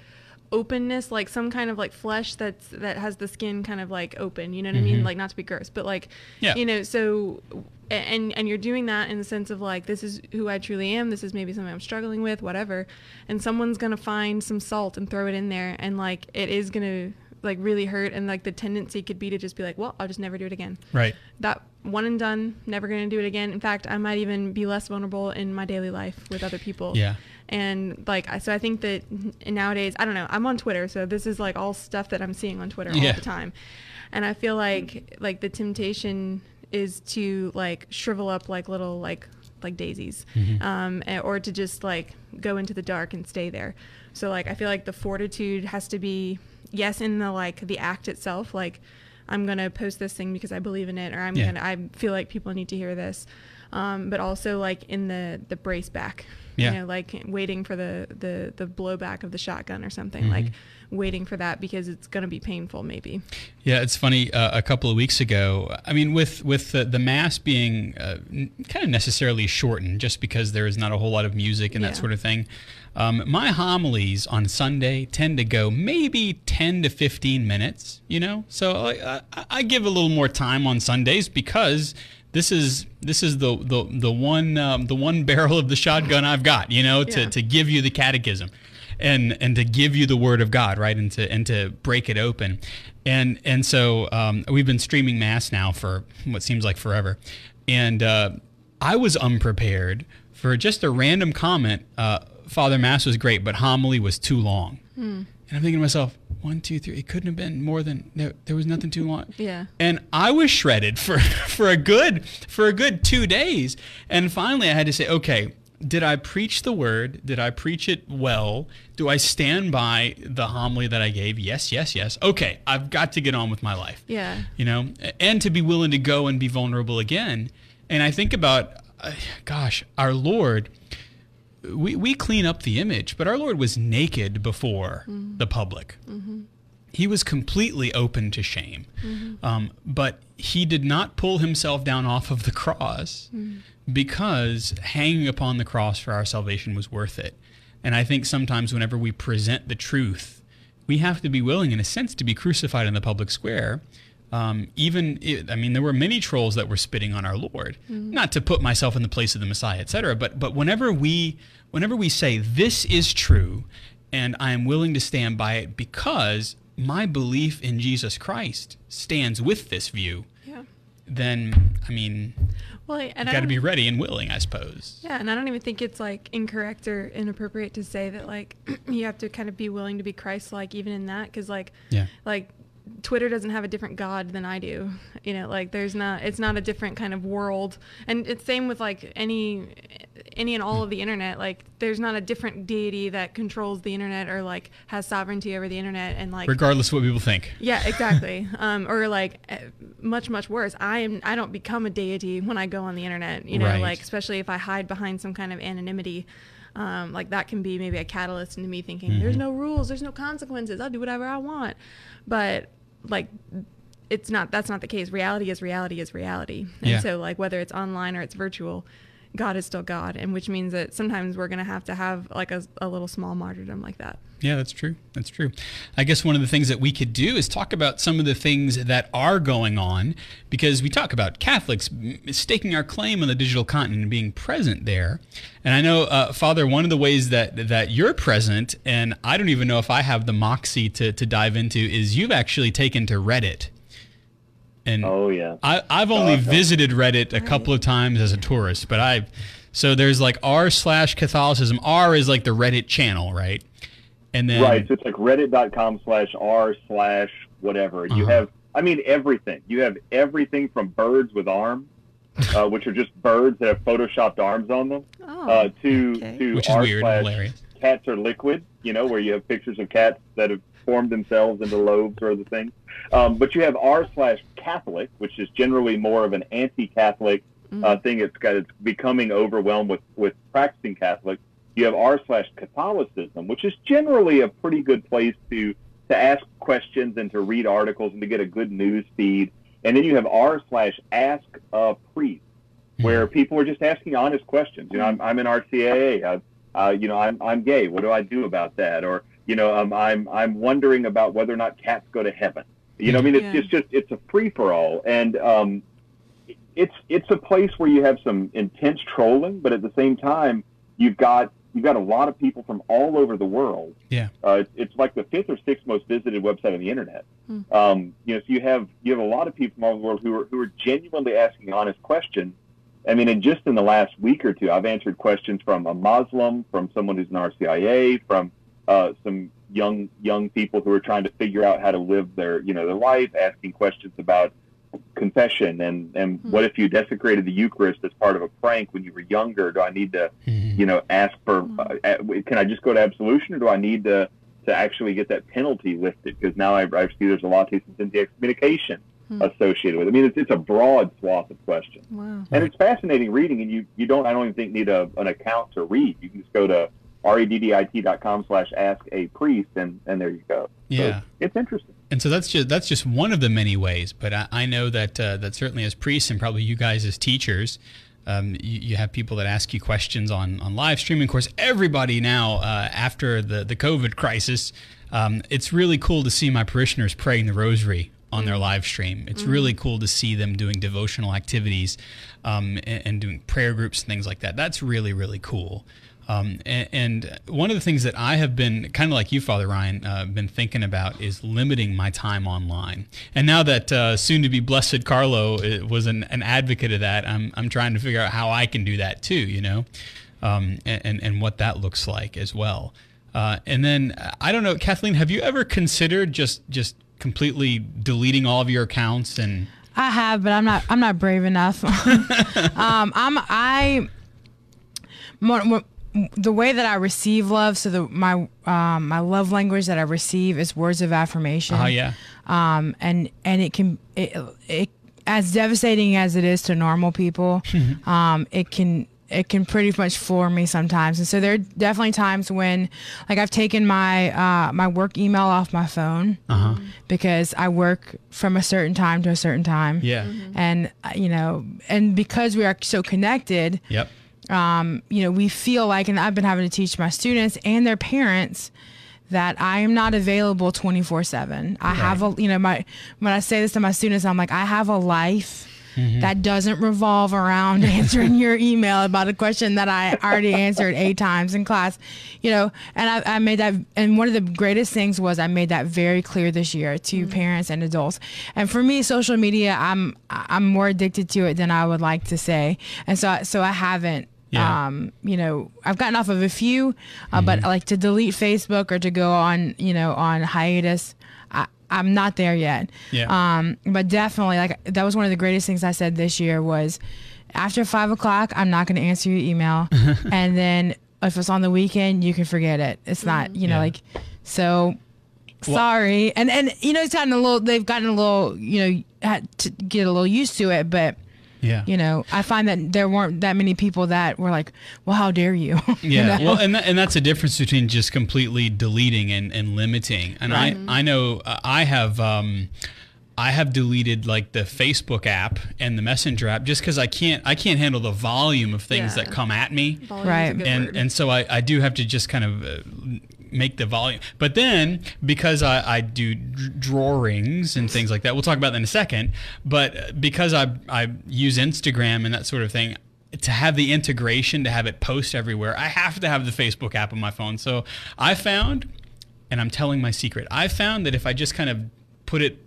openness, like some kind of like flesh that's that has the skin kind of like open. You know what I mm-hmm. mean? Like not to be gross, but like Yeah. you know. So and and you're doing that in the sense of like this is who I truly am. This is maybe something I'm struggling with, whatever. And someone's gonna find some salt and throw it in there, and like it is gonna like really hurt and like the tendency could be to just be like well i'll just never do it again Right. that one and done never to do it again in fact i might even be less vulnerable in my daily life with other people Yeah. And like so i think that nowadays i don't know i'm on twitter so this is like all stuff that i'm seeing on twitter Yeah. all the time and i feel like like the temptation is to like shrivel up like little like like daisies Mhm. um, eh, or to just like go into the dark and stay there so like i feel like the fortitude has to be yes in the like the act itself like i'm gonna post this thing because i believe in it or i'm Yeah. gonna i feel like people need to hear this um, but also like in the the brace back Yeah. you know like waiting for the the the blowback of the shotgun or something Mhm. like waiting for that because it's gonna be painful maybe Yeah, it's funny. Uh, a couple of weeks ago, I mean, with with the, the mass being uh, n- kind of necessarily shortened, just because there is not a whole lot of music and Yeah. that sort of thing. Um, my homilies on Sunday tend to go maybe ten to fifteen minutes. You know, so I, I, I give a little more time on Sundays because this is this is the the the one um, the one barrel of the shotgun I've got. You know, to Yeah. to give you the catechism and and to give you the word of God, right, and to and to break it open, and and so um, we've been streaming mass now for what seems like forever, and uh, I was unprepared for just a random comment. Uh, Father Mass was great, but homily was too long, and I'm thinking to myself, one, two, three. It couldn't have been more than there. There was nothing too long yeah and I was shredded <laughs> for for a good for a good two days. And finally, I had to say, okay, did I preach the word? Did I preach it well? Do I stand by the homily that I gave? Yes, yes, yes. Okay, I've got to get on with my life. yeah You know, and to be willing to go and be vulnerable again. And I think about, uh, gosh, our Lord. We, we clean up the image, but our Lord was naked before mm-hmm. the public mm-hmm. he was completely open to shame. Mm-hmm. Um, but he did not pull himself down off of the cross because hanging upon the cross for our salvation was worth it. And I think sometimes whenever we present the truth, we have to be willing, in a sense, to be crucified in the public square. Um, even, i I mean, there were many trolls that were spitting on our Lord. Not to put myself in the place of the Messiah, etc. But but whenever we whenever we say this is true, and I am willing to stand by it because my belief in Jesus Christ stands with this view, yeah then I mean, well and you I got to be ready and willing, I suppose. Yeah, and I don't even think it's like incorrect or inappropriate to say that like <clears throat> you have to kind of be willing to be Christ-like even in that because like Yeah. like Twitter doesn't have a different God than I do. You know, like there's not it's not a different kind of world. And it's same with like any any and all of the internet. Like there's not a different deity that controls the internet or like has sovereignty over the internet and like regardless of what people think. yeah, <laughs> exactly. um, or like eh, much much worse. I am I don't become a deity when I go on the internet. You know, Right. like especially if I hide behind some kind of anonymity. Um, like that can be maybe a catalyst into me thinking there's no rules, there's no consequences. I'll do whatever I want. But like it's not that's not the case. Reality is reality is reality. And Yeah. so like whether it's online or it's virtual, God is still God, and which means that sometimes we're gonna have to have like a, a little small martyrdom like that. Yeah, that's true. That's true. I guess one of the things that we could do is talk about some of the things that are going on because we talk about Catholics staking our claim on the digital continent and being present there. And I know, uh, Father, one of the ways that that you're present, and I don't even know if I have the moxie to, to dive into, is you've actually taken to Reddit. And Oh yeah. I, I've only okay. visited Reddit a couple of times as a tourist, but I've so there's like r slash Catholicism. R is like the Reddit channel, right? And then Right. So it's like reddit.com slash r slash whatever. You Uh-huh. have, I mean, everything. You have everything from birds with arms, uh, which are just birds that have photoshopped arms on them, Oh, uh, to okay. to which is r weird slash hilarious. cats are liquid. You know, where you have pictures of cats that have formed themselves into loaves or other things. Um, but you have r slash Catholic, which is generally more of an anti-Catholic uh, thing. It's got it's becoming overwhelmed with with practicing Catholics. You have r slash Catholicism, which is generally a pretty good place to to ask questions and to read articles and to get a good news feed. And then you have r slash Ask a Priest, where people are just asking honest questions. You know, I'm, I'm in RCIA. Uh, uh, you know, I'm I'm gay. What do I do about that? Or you know, um, I'm I'm wondering about whether or not cats go to heaven. You know, I mean, it's Yeah. just just it's a free for all, and um, it's it's a place where you have some intense trolling, but at the same time, you've got you've got a lot of people from all over the world. Yeah. Uh, it's, it's like the fifth or sixth most visited website on the internet. Um, you know, so you have you have a lot of people from all over the world who are who are genuinely asking honest questions. I mean, and just in the last week or two, I've answered questions from a Muslim, from someone who's an RCIA, from uh, some young young people who are trying to figure out how to live their you know their life, asking questions about confession and and what if you desecrated the Eucharist as part of a prank when you were younger? Do I need to Mhm. you know ask for uh, uh, can I just go to absolution or do I need to to actually get that penalty lifted? Because now I, I see there's a lot of cases in the excommunication associated with. it. I mean, it's, it's a broad swath of questions. Wow. And it's fascinating reading, and you, you don't, I don't even think need a, an account to read. You can just go to reddit.com slash ask a priest, and, and there you go. So Yeah. it's interesting. And so that's just that's just one of the many ways. But I, I know that uh, that certainly as priests and probably you guys as teachers, um, you, you have people that ask you questions on, on live streaming. Of course, everybody now uh, after the the COVID crisis, um, it's really cool to see my parishioners praying the Rosary on their live stream. It's really cool to see them doing devotional activities um, and, and doing prayer groups and things like that. That's really really cool. Um, and, and one of the things that I have been kind of like you, Father Ryan, uh, been thinking about is limiting my time online. And now that uh, soon to be blessed Carlo uh, was an, an advocate of that, I'm, I'm trying to figure out how I can do that too, you know, um, and, and, and what that looks like as well. Uh, and then I don't know, Kathleen, have you ever considered just just completely deleting all of your accounts and I have, but I'm not. I'm not brave enough. <laughs> um, I'm. I. More, more, the way that I receive love, so the my um, my love language that I receive is words of affirmation. oh yeah, Um, and and it can it, it as devastating as it is to normal people, <laughs> um, it can it can pretty much floor me sometimes. And so there are definitely times when, like, I've taken my uh, my work email off my phone uh huh, because I work from a certain time to a certain time. yeah, And uh, you know, and because we are so connected, yep, um, you know, we feel like, and I've been having to teach my students and their parents that I am not available 24 seven. I have a, you know, my, when I say this to my students, I'm like, I have a life that doesn't revolve around <laughs> answering your email about a question that I already answered eight <laughs> times in class, you know, and I, I made that, and one of the greatest things was I made that very clear this year to parents and adults. And for me, social media, I'm, I'm more addicted to it than I would like to say. And so, so I haven't, Yeah. um, you know, I've gotten off of a few, uh, but like to delete Facebook or to go on, you know, on hiatus, I, I'm not there yet. Yeah. Um, but definitely, like that was one of the greatest things I said this year was after five o'clock, I'm not going to answer your email. <laughs> and then if it's on the weekend, you can forget it. It's not, you know, Yeah. like, so sorry. And, and, you know, it's gotten a little, they've gotten a little, you know, had to get a little used to it. But, Yeah. you know, I find that there weren't that many people that were like, well, how dare you? <laughs> You Yeah, know? well, and that, and that's a difference between just completely deleting and, and limiting. And I I know uh, I have um, I have deleted like the Facebook app and the Messenger app just because I can't I can't handle the volume of things Yeah. that come at me. Volume Right. and word. and so I, I do have to just kind of uh, make the volume. But then because I, I do drawings and things like that, we'll talk about that in a second. But because I I use Instagram and that sort of thing. To have the integration, to have it post everywhere, I have to have the Facebook app on my phone. So I found, and I'm telling my secret, I found that if I just kind of put it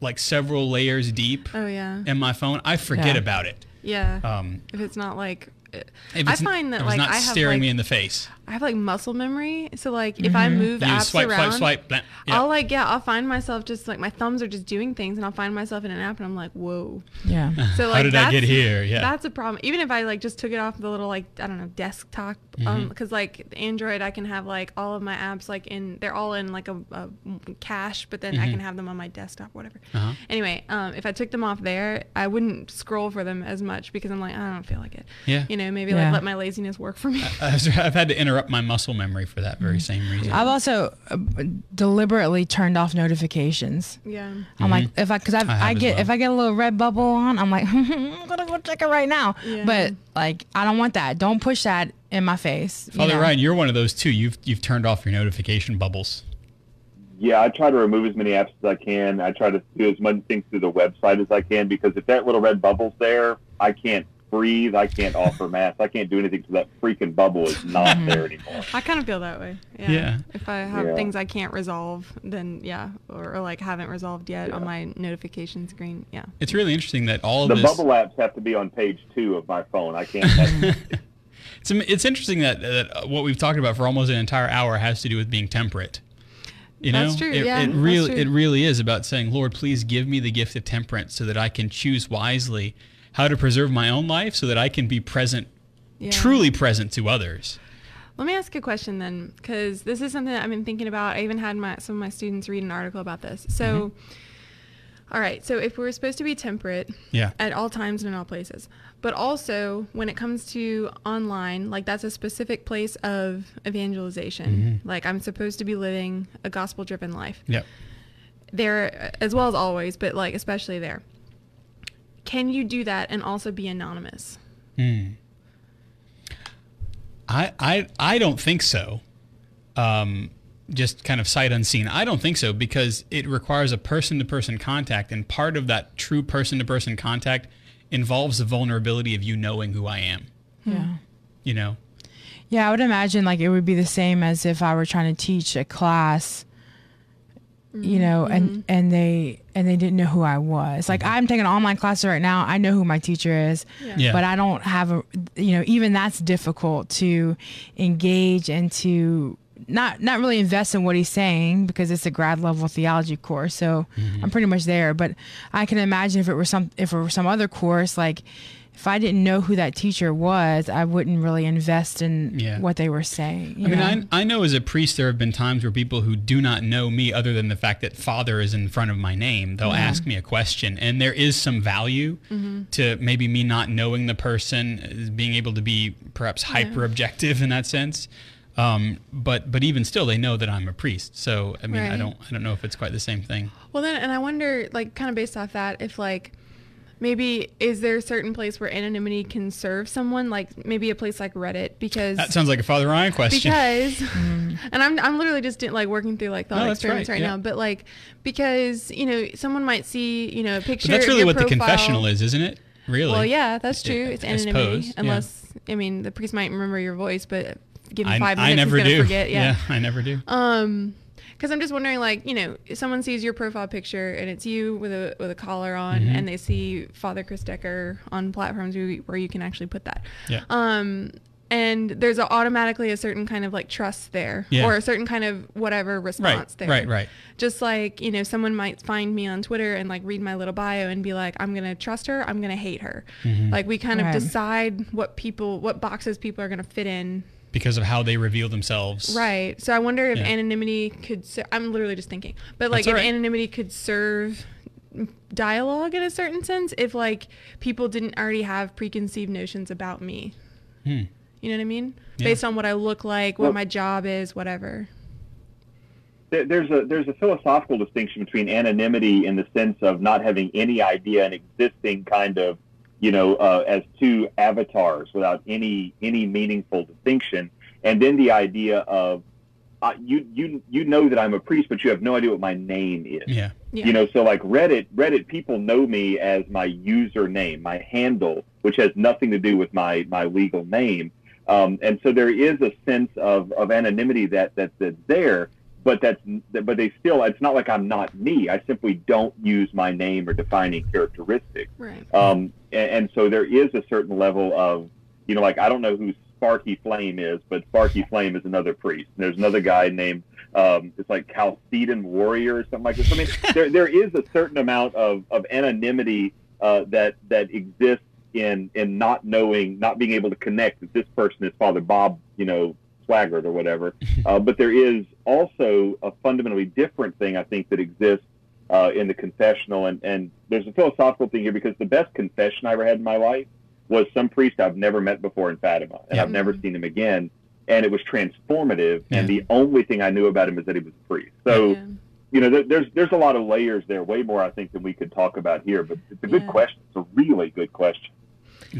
like several layers deep oh yeah. in my phone, I forget Yeah. about it. Yeah. Um, if it's not like uh, if I find that like not I have staring like me in the face. I have like muscle memory. So like if I move You apps swipe, around, swipe, swipe, yeah. I'll like yeah, I'll find myself just like my thumbs are just doing things, and I'll find myself in an app, and I'm like, whoa. yeah. <laughs> So How like did I that's, get here? Yeah. that's a problem. Even if I like just took it off the little like I don't know desktop, Mm-hmm. um, because like Android, I can have like all of my apps like in they're all in like a, a cache, but then I can have them on my desktop, whatever. Mm-hmm. Uh-huh. Anyway, um, if I took them off there, I wouldn't scroll for them as much because I'm like I don't feel like it. Yeah. You know, maybe Yeah. like let my laziness work for me. I've I've had to interrupt <laughs> my muscle memory for that very same reason. I've also uh, deliberately turned off notifications. yeah. I'm like, if I, cause I've, Mm-hmm. I I, get, well. if I get a little red bubble on, I'm like, <laughs> I'm gonna go check it right now. Yeah. But like, I don't want that. Don't push that in my face. you Father know? Ryan, you're one of those too. You've you've turned off your notification bubbles. Yeah, I try to remove as many apps as I can. I try to do as many things through the website as I can because if that little red bubble's there, I can't breathe. I can't offer mass. I can't do anything because that freaking bubble is not <laughs> there anymore. I kind of feel that way. Yeah. Yeah. If I have Yeah. things I can't resolve, then yeah, or, or like haven't resolved yet on my notification screen. Yeah. It's really interesting that all The this. bubble apps have to be on page two of my phone. I can't. <laughs> It's, it's interesting that, that what we've talked about for almost an entire hour has to do with being temperate. You know, That's true, It, yeah, it really, it really is about saying, Lord, please give me the gift of temperance so that I can choose wisely how to preserve my own life, so that I can be present, Yeah. truly present to others. Let me ask a question then, because this is something that I've been thinking about. I even had my some of my students read an article about this. So, mm-hmm. all right. So if we're supposed to be temperate Yeah. at all times and in all places, but also when it comes to online, like that's a specific place of evangelization. Mm-hmm. Like I'm supposed to be living a gospel-driven life. Yep. there as well as always, but like especially there. Can you do that and also be anonymous? Hmm. I, I, I don't think so. Um, just kind of sight unseen. I don't think so because it requires a person to person contact, and part of that true person to person contact involves the vulnerability of you knowing who I am. Yeah. You know? Yeah, I would imagine like it would be the same as if I were trying to teach a class, you know, and mm-hmm. and they and they didn't know who I was. Like mm-hmm. I'm taking an online classes right now. I know who my teacher is, Yeah. but I don't have a, you know, even that's difficult to engage and to not not really invest in what he's saying because it's a grad level theology course. So mm-hmm. I'm pretty much there. But I can imagine if it were some if it were some other course like. If I didn't know who that teacher was, I wouldn't really invest in Yeah. what they were saying. you I mean. I, I know as a priest, there have been times where people who do not know me, other than the fact that Father is in front of my name, they'll ask me a question, and there is some value to maybe me not knowing the person, uh, being able to be perhaps hyper objective in that sense. Um, but but even still, they know that I'm a priest. So I mean, I don't I don't know if it's quite the same thing. Well, then, and I wonder, like, kind of based off that, if like maybe is there a certain place where anonymity can serve someone, like maybe a place like Reddit, because That sounds like a Father Ryan question. because <laughs> <laughs> and I'm I'm literally just like working through like thought No, experiments right, right, yeah. now, but like because you know someone might see you know a picture. but that's really what the confessional is, isn't it? Really? Well, yeah, that's true. Yeah, It's I anonymity, suppose, yeah. unless I mean the priest might remember your voice, but give I, five I minutes, never he's gonna do. forget. Yeah. I never do. Um, because I'm just wondering, like, you know, if someone sees your profile picture and it's you with a with a collar on, Mm-hmm. and they see Father Chris Decker on platforms where you, can actually put that. Yeah. Um, and there's a, automatically a certain kind of like trust there Yeah. or a certain kind of whatever response there right, right. just like you know someone might find me on twitter and like read my little bio and be like i'm gonna trust her i'm gonna hate her Mm-hmm. like we kind Right. of decide what people what boxes people are gonna fit in Because of how they reveal themselves. right so i wonder if Yeah. anonymity could ser- i'm literally just thinking but like That's if right. anonymity could serve dialogue in a certain sense if like people didn't already have preconceived notions about me Hmm. you know what i mean Yeah. based on what i look like what Well- my job is whatever there's a there's a philosophical distinction between anonymity in the sense of not having any idea and existing kind of you know uh, as two avatars without any any meaningful distinction. And then the idea of uh, you you you know that I'm a priest but you have no idea what my name is. Yeah. yeah. You know so like reddit reddit people know me as my username my handle which has nothing to do with my my legal name. Um, and so there is a sense of, of anonymity that, that that's there but that's but they still it's not like i'm not me i simply don't use my name or defining characteristics right um, and, and so there is a certain level of, you know, like I don't know who Sparky Flame is, but Sparky Flame is another priest. There's another guy named um, it's like Chalcedon Warrior or something like this. I mean, <laughs> there there is a certain amount of, of anonymity uh, that that exists in in not knowing, not being able to connect that this person is Father Bob, you know, Swaggart or whatever. <laughs> Uh, but there is also a fundamentally different thing I think that exists uh, in the confessional. And, and there's a philosophical thing here because the best confession I ever had in my life was some priest I've never met before in Fatima, and Yeah. I've never seen him again. And it was transformative. Yeah. And the only thing I knew about him is that he was a priest. So, yeah. you know, there, there's there's a lot of layers there, way more I think than we could talk about here. But it's a good question. It's a really good question.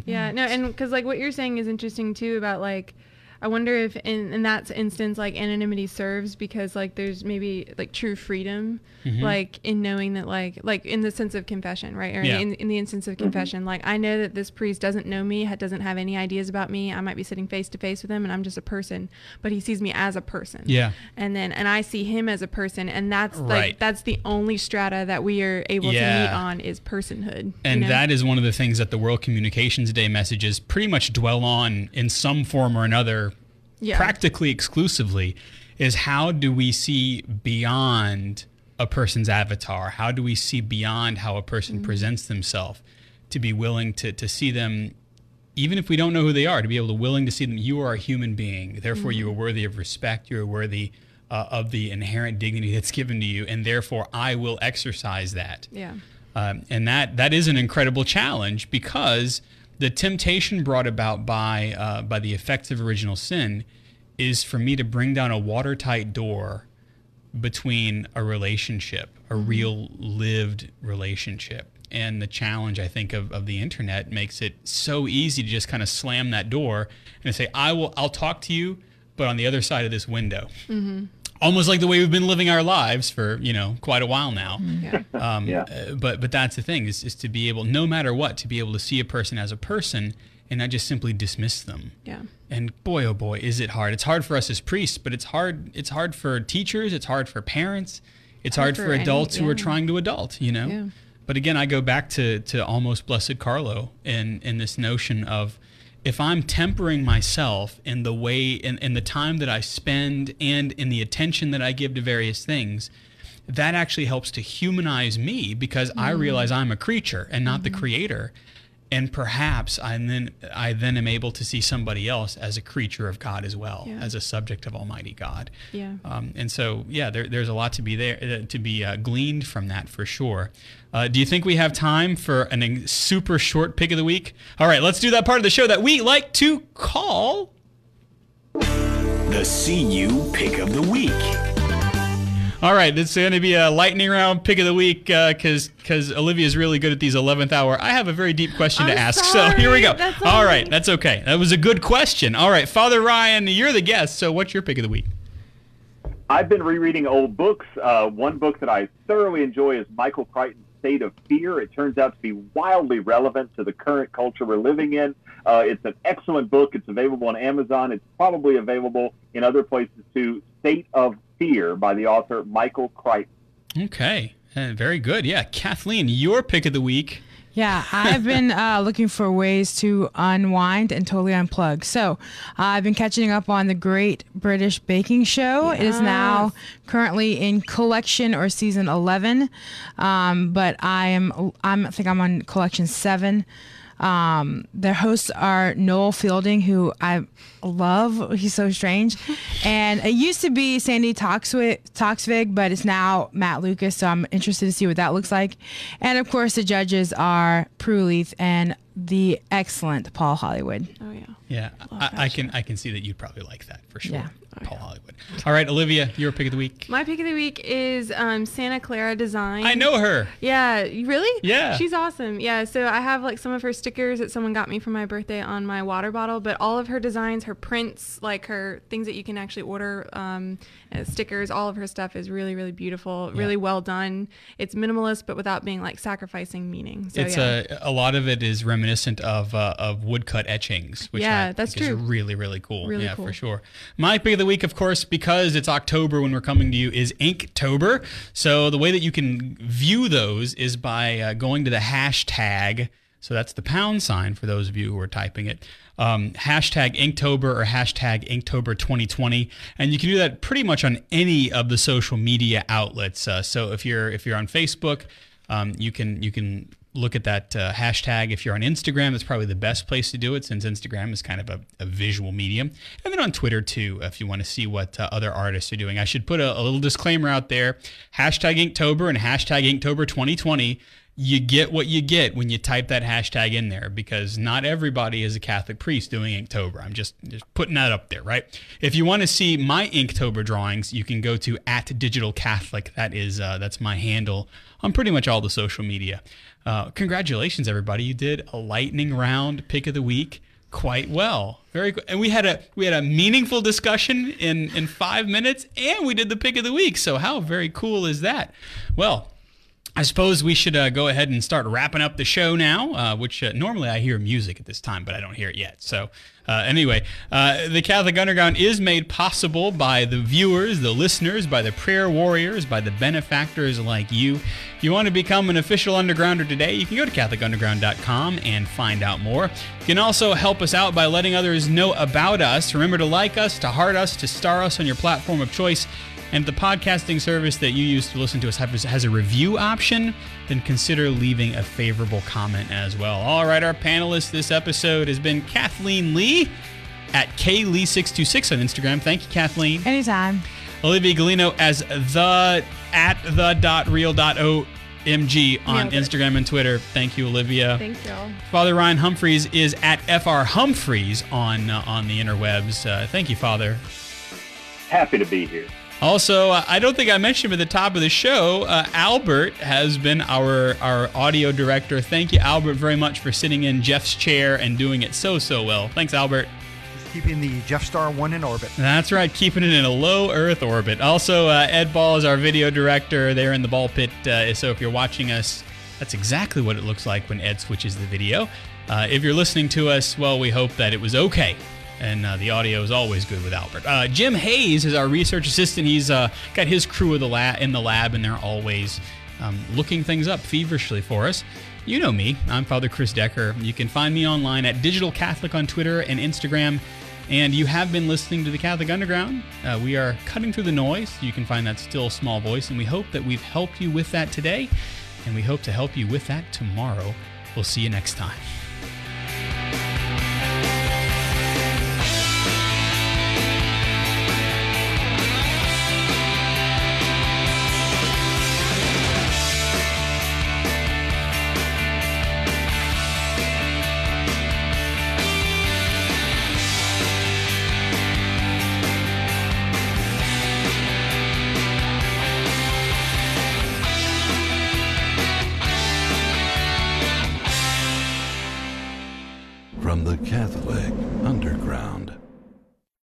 Yeah, no, and because like what you're saying is interesting too about like, I wonder if in in that instance like anonymity serves because like there's maybe like true freedom, Mhm. like in knowing that like like in the sense of confession, right? Or Yeah. in, in the instance of confession, like I know that this priest doesn't know me, doesn't have any ideas about me. I might be sitting face to face with him, and I'm just a person, but he sees me as a person. Yeah. And then and I see him as a person, and that's Right. like that's the only strata that we are able to meet on is personhood. you And know? that is one of the things that the World Communications Day messages pretty much dwell on in some form or another, Yeah. practically exclusively, is how do we see beyond a person's avatar? How do we see beyond how a person Mm-hmm. presents themselves to be willing to, to see them, even if we don't know who they are, to be able to willing to see them, you are a human being. Therefore, you are Mm-hmm. worthy of respect. You are worthy uh, of the inherent dignity that's given to you. And therefore, I will exercise that. yeah. Um, and that that is an incredible challenge because the temptation brought about by uh, by the effects of original sin is for me to bring down a watertight door between a relationship, a real lived relationship. And the challenge, I think, of, of the internet makes it so easy to just kind of slam that door and say, "I will, I'll talk to you, but on the other side of this window." Almost like the way we've been living our lives for you know quite a while now. Yeah. Um, Yeah. uh, but but that's the thing is, is to be able, no matter what, to be able to see a person as a person and not just simply dismiss them. Yeah. And boy, oh boy, is it hard! It's hard for us as priests, but it's hard. It's hard for teachers. It's hard for parents. It's hard, Hard for, for any- adults who are trying to adult. You know. Yeah. But again, I go back to to almost blessed Carlo in in this notion of if I'm tempering myself in the way in, in the time that I spend and in the attention that I give to various things, that actually helps to humanize me because I Mm-hmm. realize I'm a creature and not the creator. And perhaps I then I then am able to see somebody else as a creature of God as well, Yeah. as a subject of Almighty God. Yeah. Um, and so, yeah, there, there's a lot to be there uh, to be uh, gleaned from that for sure. Uh, do you think we have time for an a super short pick of the week? All right, let's do that part of the show that we like to call. The CU Pick of the Week. All right, it's going to be a lightning round pick of the week because because Olivia's really good at these 11th hour. I have a very deep question to I'm ask, so <laughs> here we go. that's all all right, right. that's okay. That was a good question. All right, Father Ryan, you're the guest, so what's your pick of the week? I've been rereading old books. Uh, one book that I thoroughly enjoy is Michael Crichton's State of Fear. It turns out to be wildly relevant to the current culture we're living in. Uh, it's an excellent book. It's available on Amazon. It's probably available in other places too. State of Fear by the author Michael Crichton. Okay, uh, very good. Yeah, Kathleen, your pick of the week. Yeah, I've been <laughs> uh, looking for ways to unwind and totally unplug. So uh, I've been catching up on the Great British Baking Show. It is now currently in collection or season eleven, um, but I am I'm, I think I'm on collection seven. Um, their hosts are Noel Fielding, who I love. He's so strange. <laughs> And it used to be Sandi Toksvig, Toksvig, but it's now Matt Lucas. So I'm interested to see what that looks like. And of course, the judges are Prue Leith and the excellent Paul Hollywood. Oh yeah. Yeah, I, I can I can see that you'd probably like that for sure. Yeah. Paul Hollywood. All right, Olivia, your pick of the week. My pick of the week is um, Santa Clara Design. I know her. Yeah, really? Yeah. She's awesome. Yeah, so I have like some of her stickers that someone got me for my birthday on my water bottle, but all of her designs, her prints, like her things that you can actually order, um, stickers, all of her stuff is really, really beautiful, really well done. It's minimalist, but without being like sacrificing meaning. So it's yeah. a a lot of it is reminiscent of uh, of woodcut etchings, which Yeah, I that's think true. is really really cool. Really yeah, cool. for sure. My pick of the week, of course, because it's October when we're coming to you, is Inktober. So the way that you can view those is by uh, going to the hashtag. So that's the pound sign for those of you who are typing it. Um, hashtag Inktober or hashtag Inktober 2020, and you can do that pretty much on any of the social media outlets. Uh, so if you're if you're on Facebook, um, you can you can look at that uh, hashtag. If you're on Instagram, that's probably the best place to do it since Instagram is kind of a, a visual medium. And then on Twitter too, if you want to see what uh, other artists are doing. I should put a, a little disclaimer out there: hashtag Inktober and hashtag Inktober 2020 you get what you get when you type that hashtag in there because not everybody is a Catholic priest doing Inktober. I'm just, just putting that up there, right? If you want to see my Inktober drawings, you can go to at Digital Catholic. That is uh, that's my handle on pretty much all the social media. Uh, congratulations, everybody! You did a lightning round pick of the week quite well. Very. And we had a we had a meaningful discussion in in five minutes, and we did the pick of the week. So how very cool is that? Well. I suppose we should uh, go ahead and start wrapping up the show now, uh, which uh, normally I hear music at this time, but I don't hear it yet. So, uh, anyway, uh, the Catholic Underground is made possible by the viewers, the listeners, by the prayer warriors, by the benefactors like you. If you want to become an official Undergrounder today, you can go to CatholicUnderground.com and find out more. You can also help us out by letting others know about us. Remember to like us, to heart us, to star us on your platform of choice. And if the podcasting service that you use to listen to us has, has a review option, then consider leaving a favorable comment as well. All right, our panelist this episode has been Kathleen Lee at KLee626 on Instagram. Thank you, Kathleen. Anytime. Olivia Galino as the at the dot real dot omg on Nailed it. Instagram and Twitter. Thank you, Olivia. Thank y'all. Father Ryan Humphreys is at fr Humphreys on uh, on the interwebs. Uh, thank you, Father. Happy to be here. Also, uh, I don't think I mentioned at the top of the show. Uh, Albert has been our our audio director. Thank you, Albert, very much for sitting in Jeff's chair and doing it so so well. Thanks, Albert. Just keeping the Jeff Star one in orbit. That's right, keeping it in a low Earth orbit. Also, uh, Ed Ball is our video director there in the ball pit. Uh, so if you're watching us, that's exactly what it looks like when Ed switches the video. Uh, if you're listening to us, well, we hope that it was okay. And uh, the audio is always good with Albert. Uh, Jim Hayes is our research assistant. He's uh, got his crew the la- in the lab, and they're always um, looking things up feverishly for us. You know me. I'm Father Chris Decker. You can find me online at Digital Catholic on Twitter and Instagram. And you have been listening to the Catholic Underground. Uh, we are cutting through the noise. You can find that still small voice, and we hope that we've helped you with that today, and we hope to help you with that tomorrow. We'll see you next time.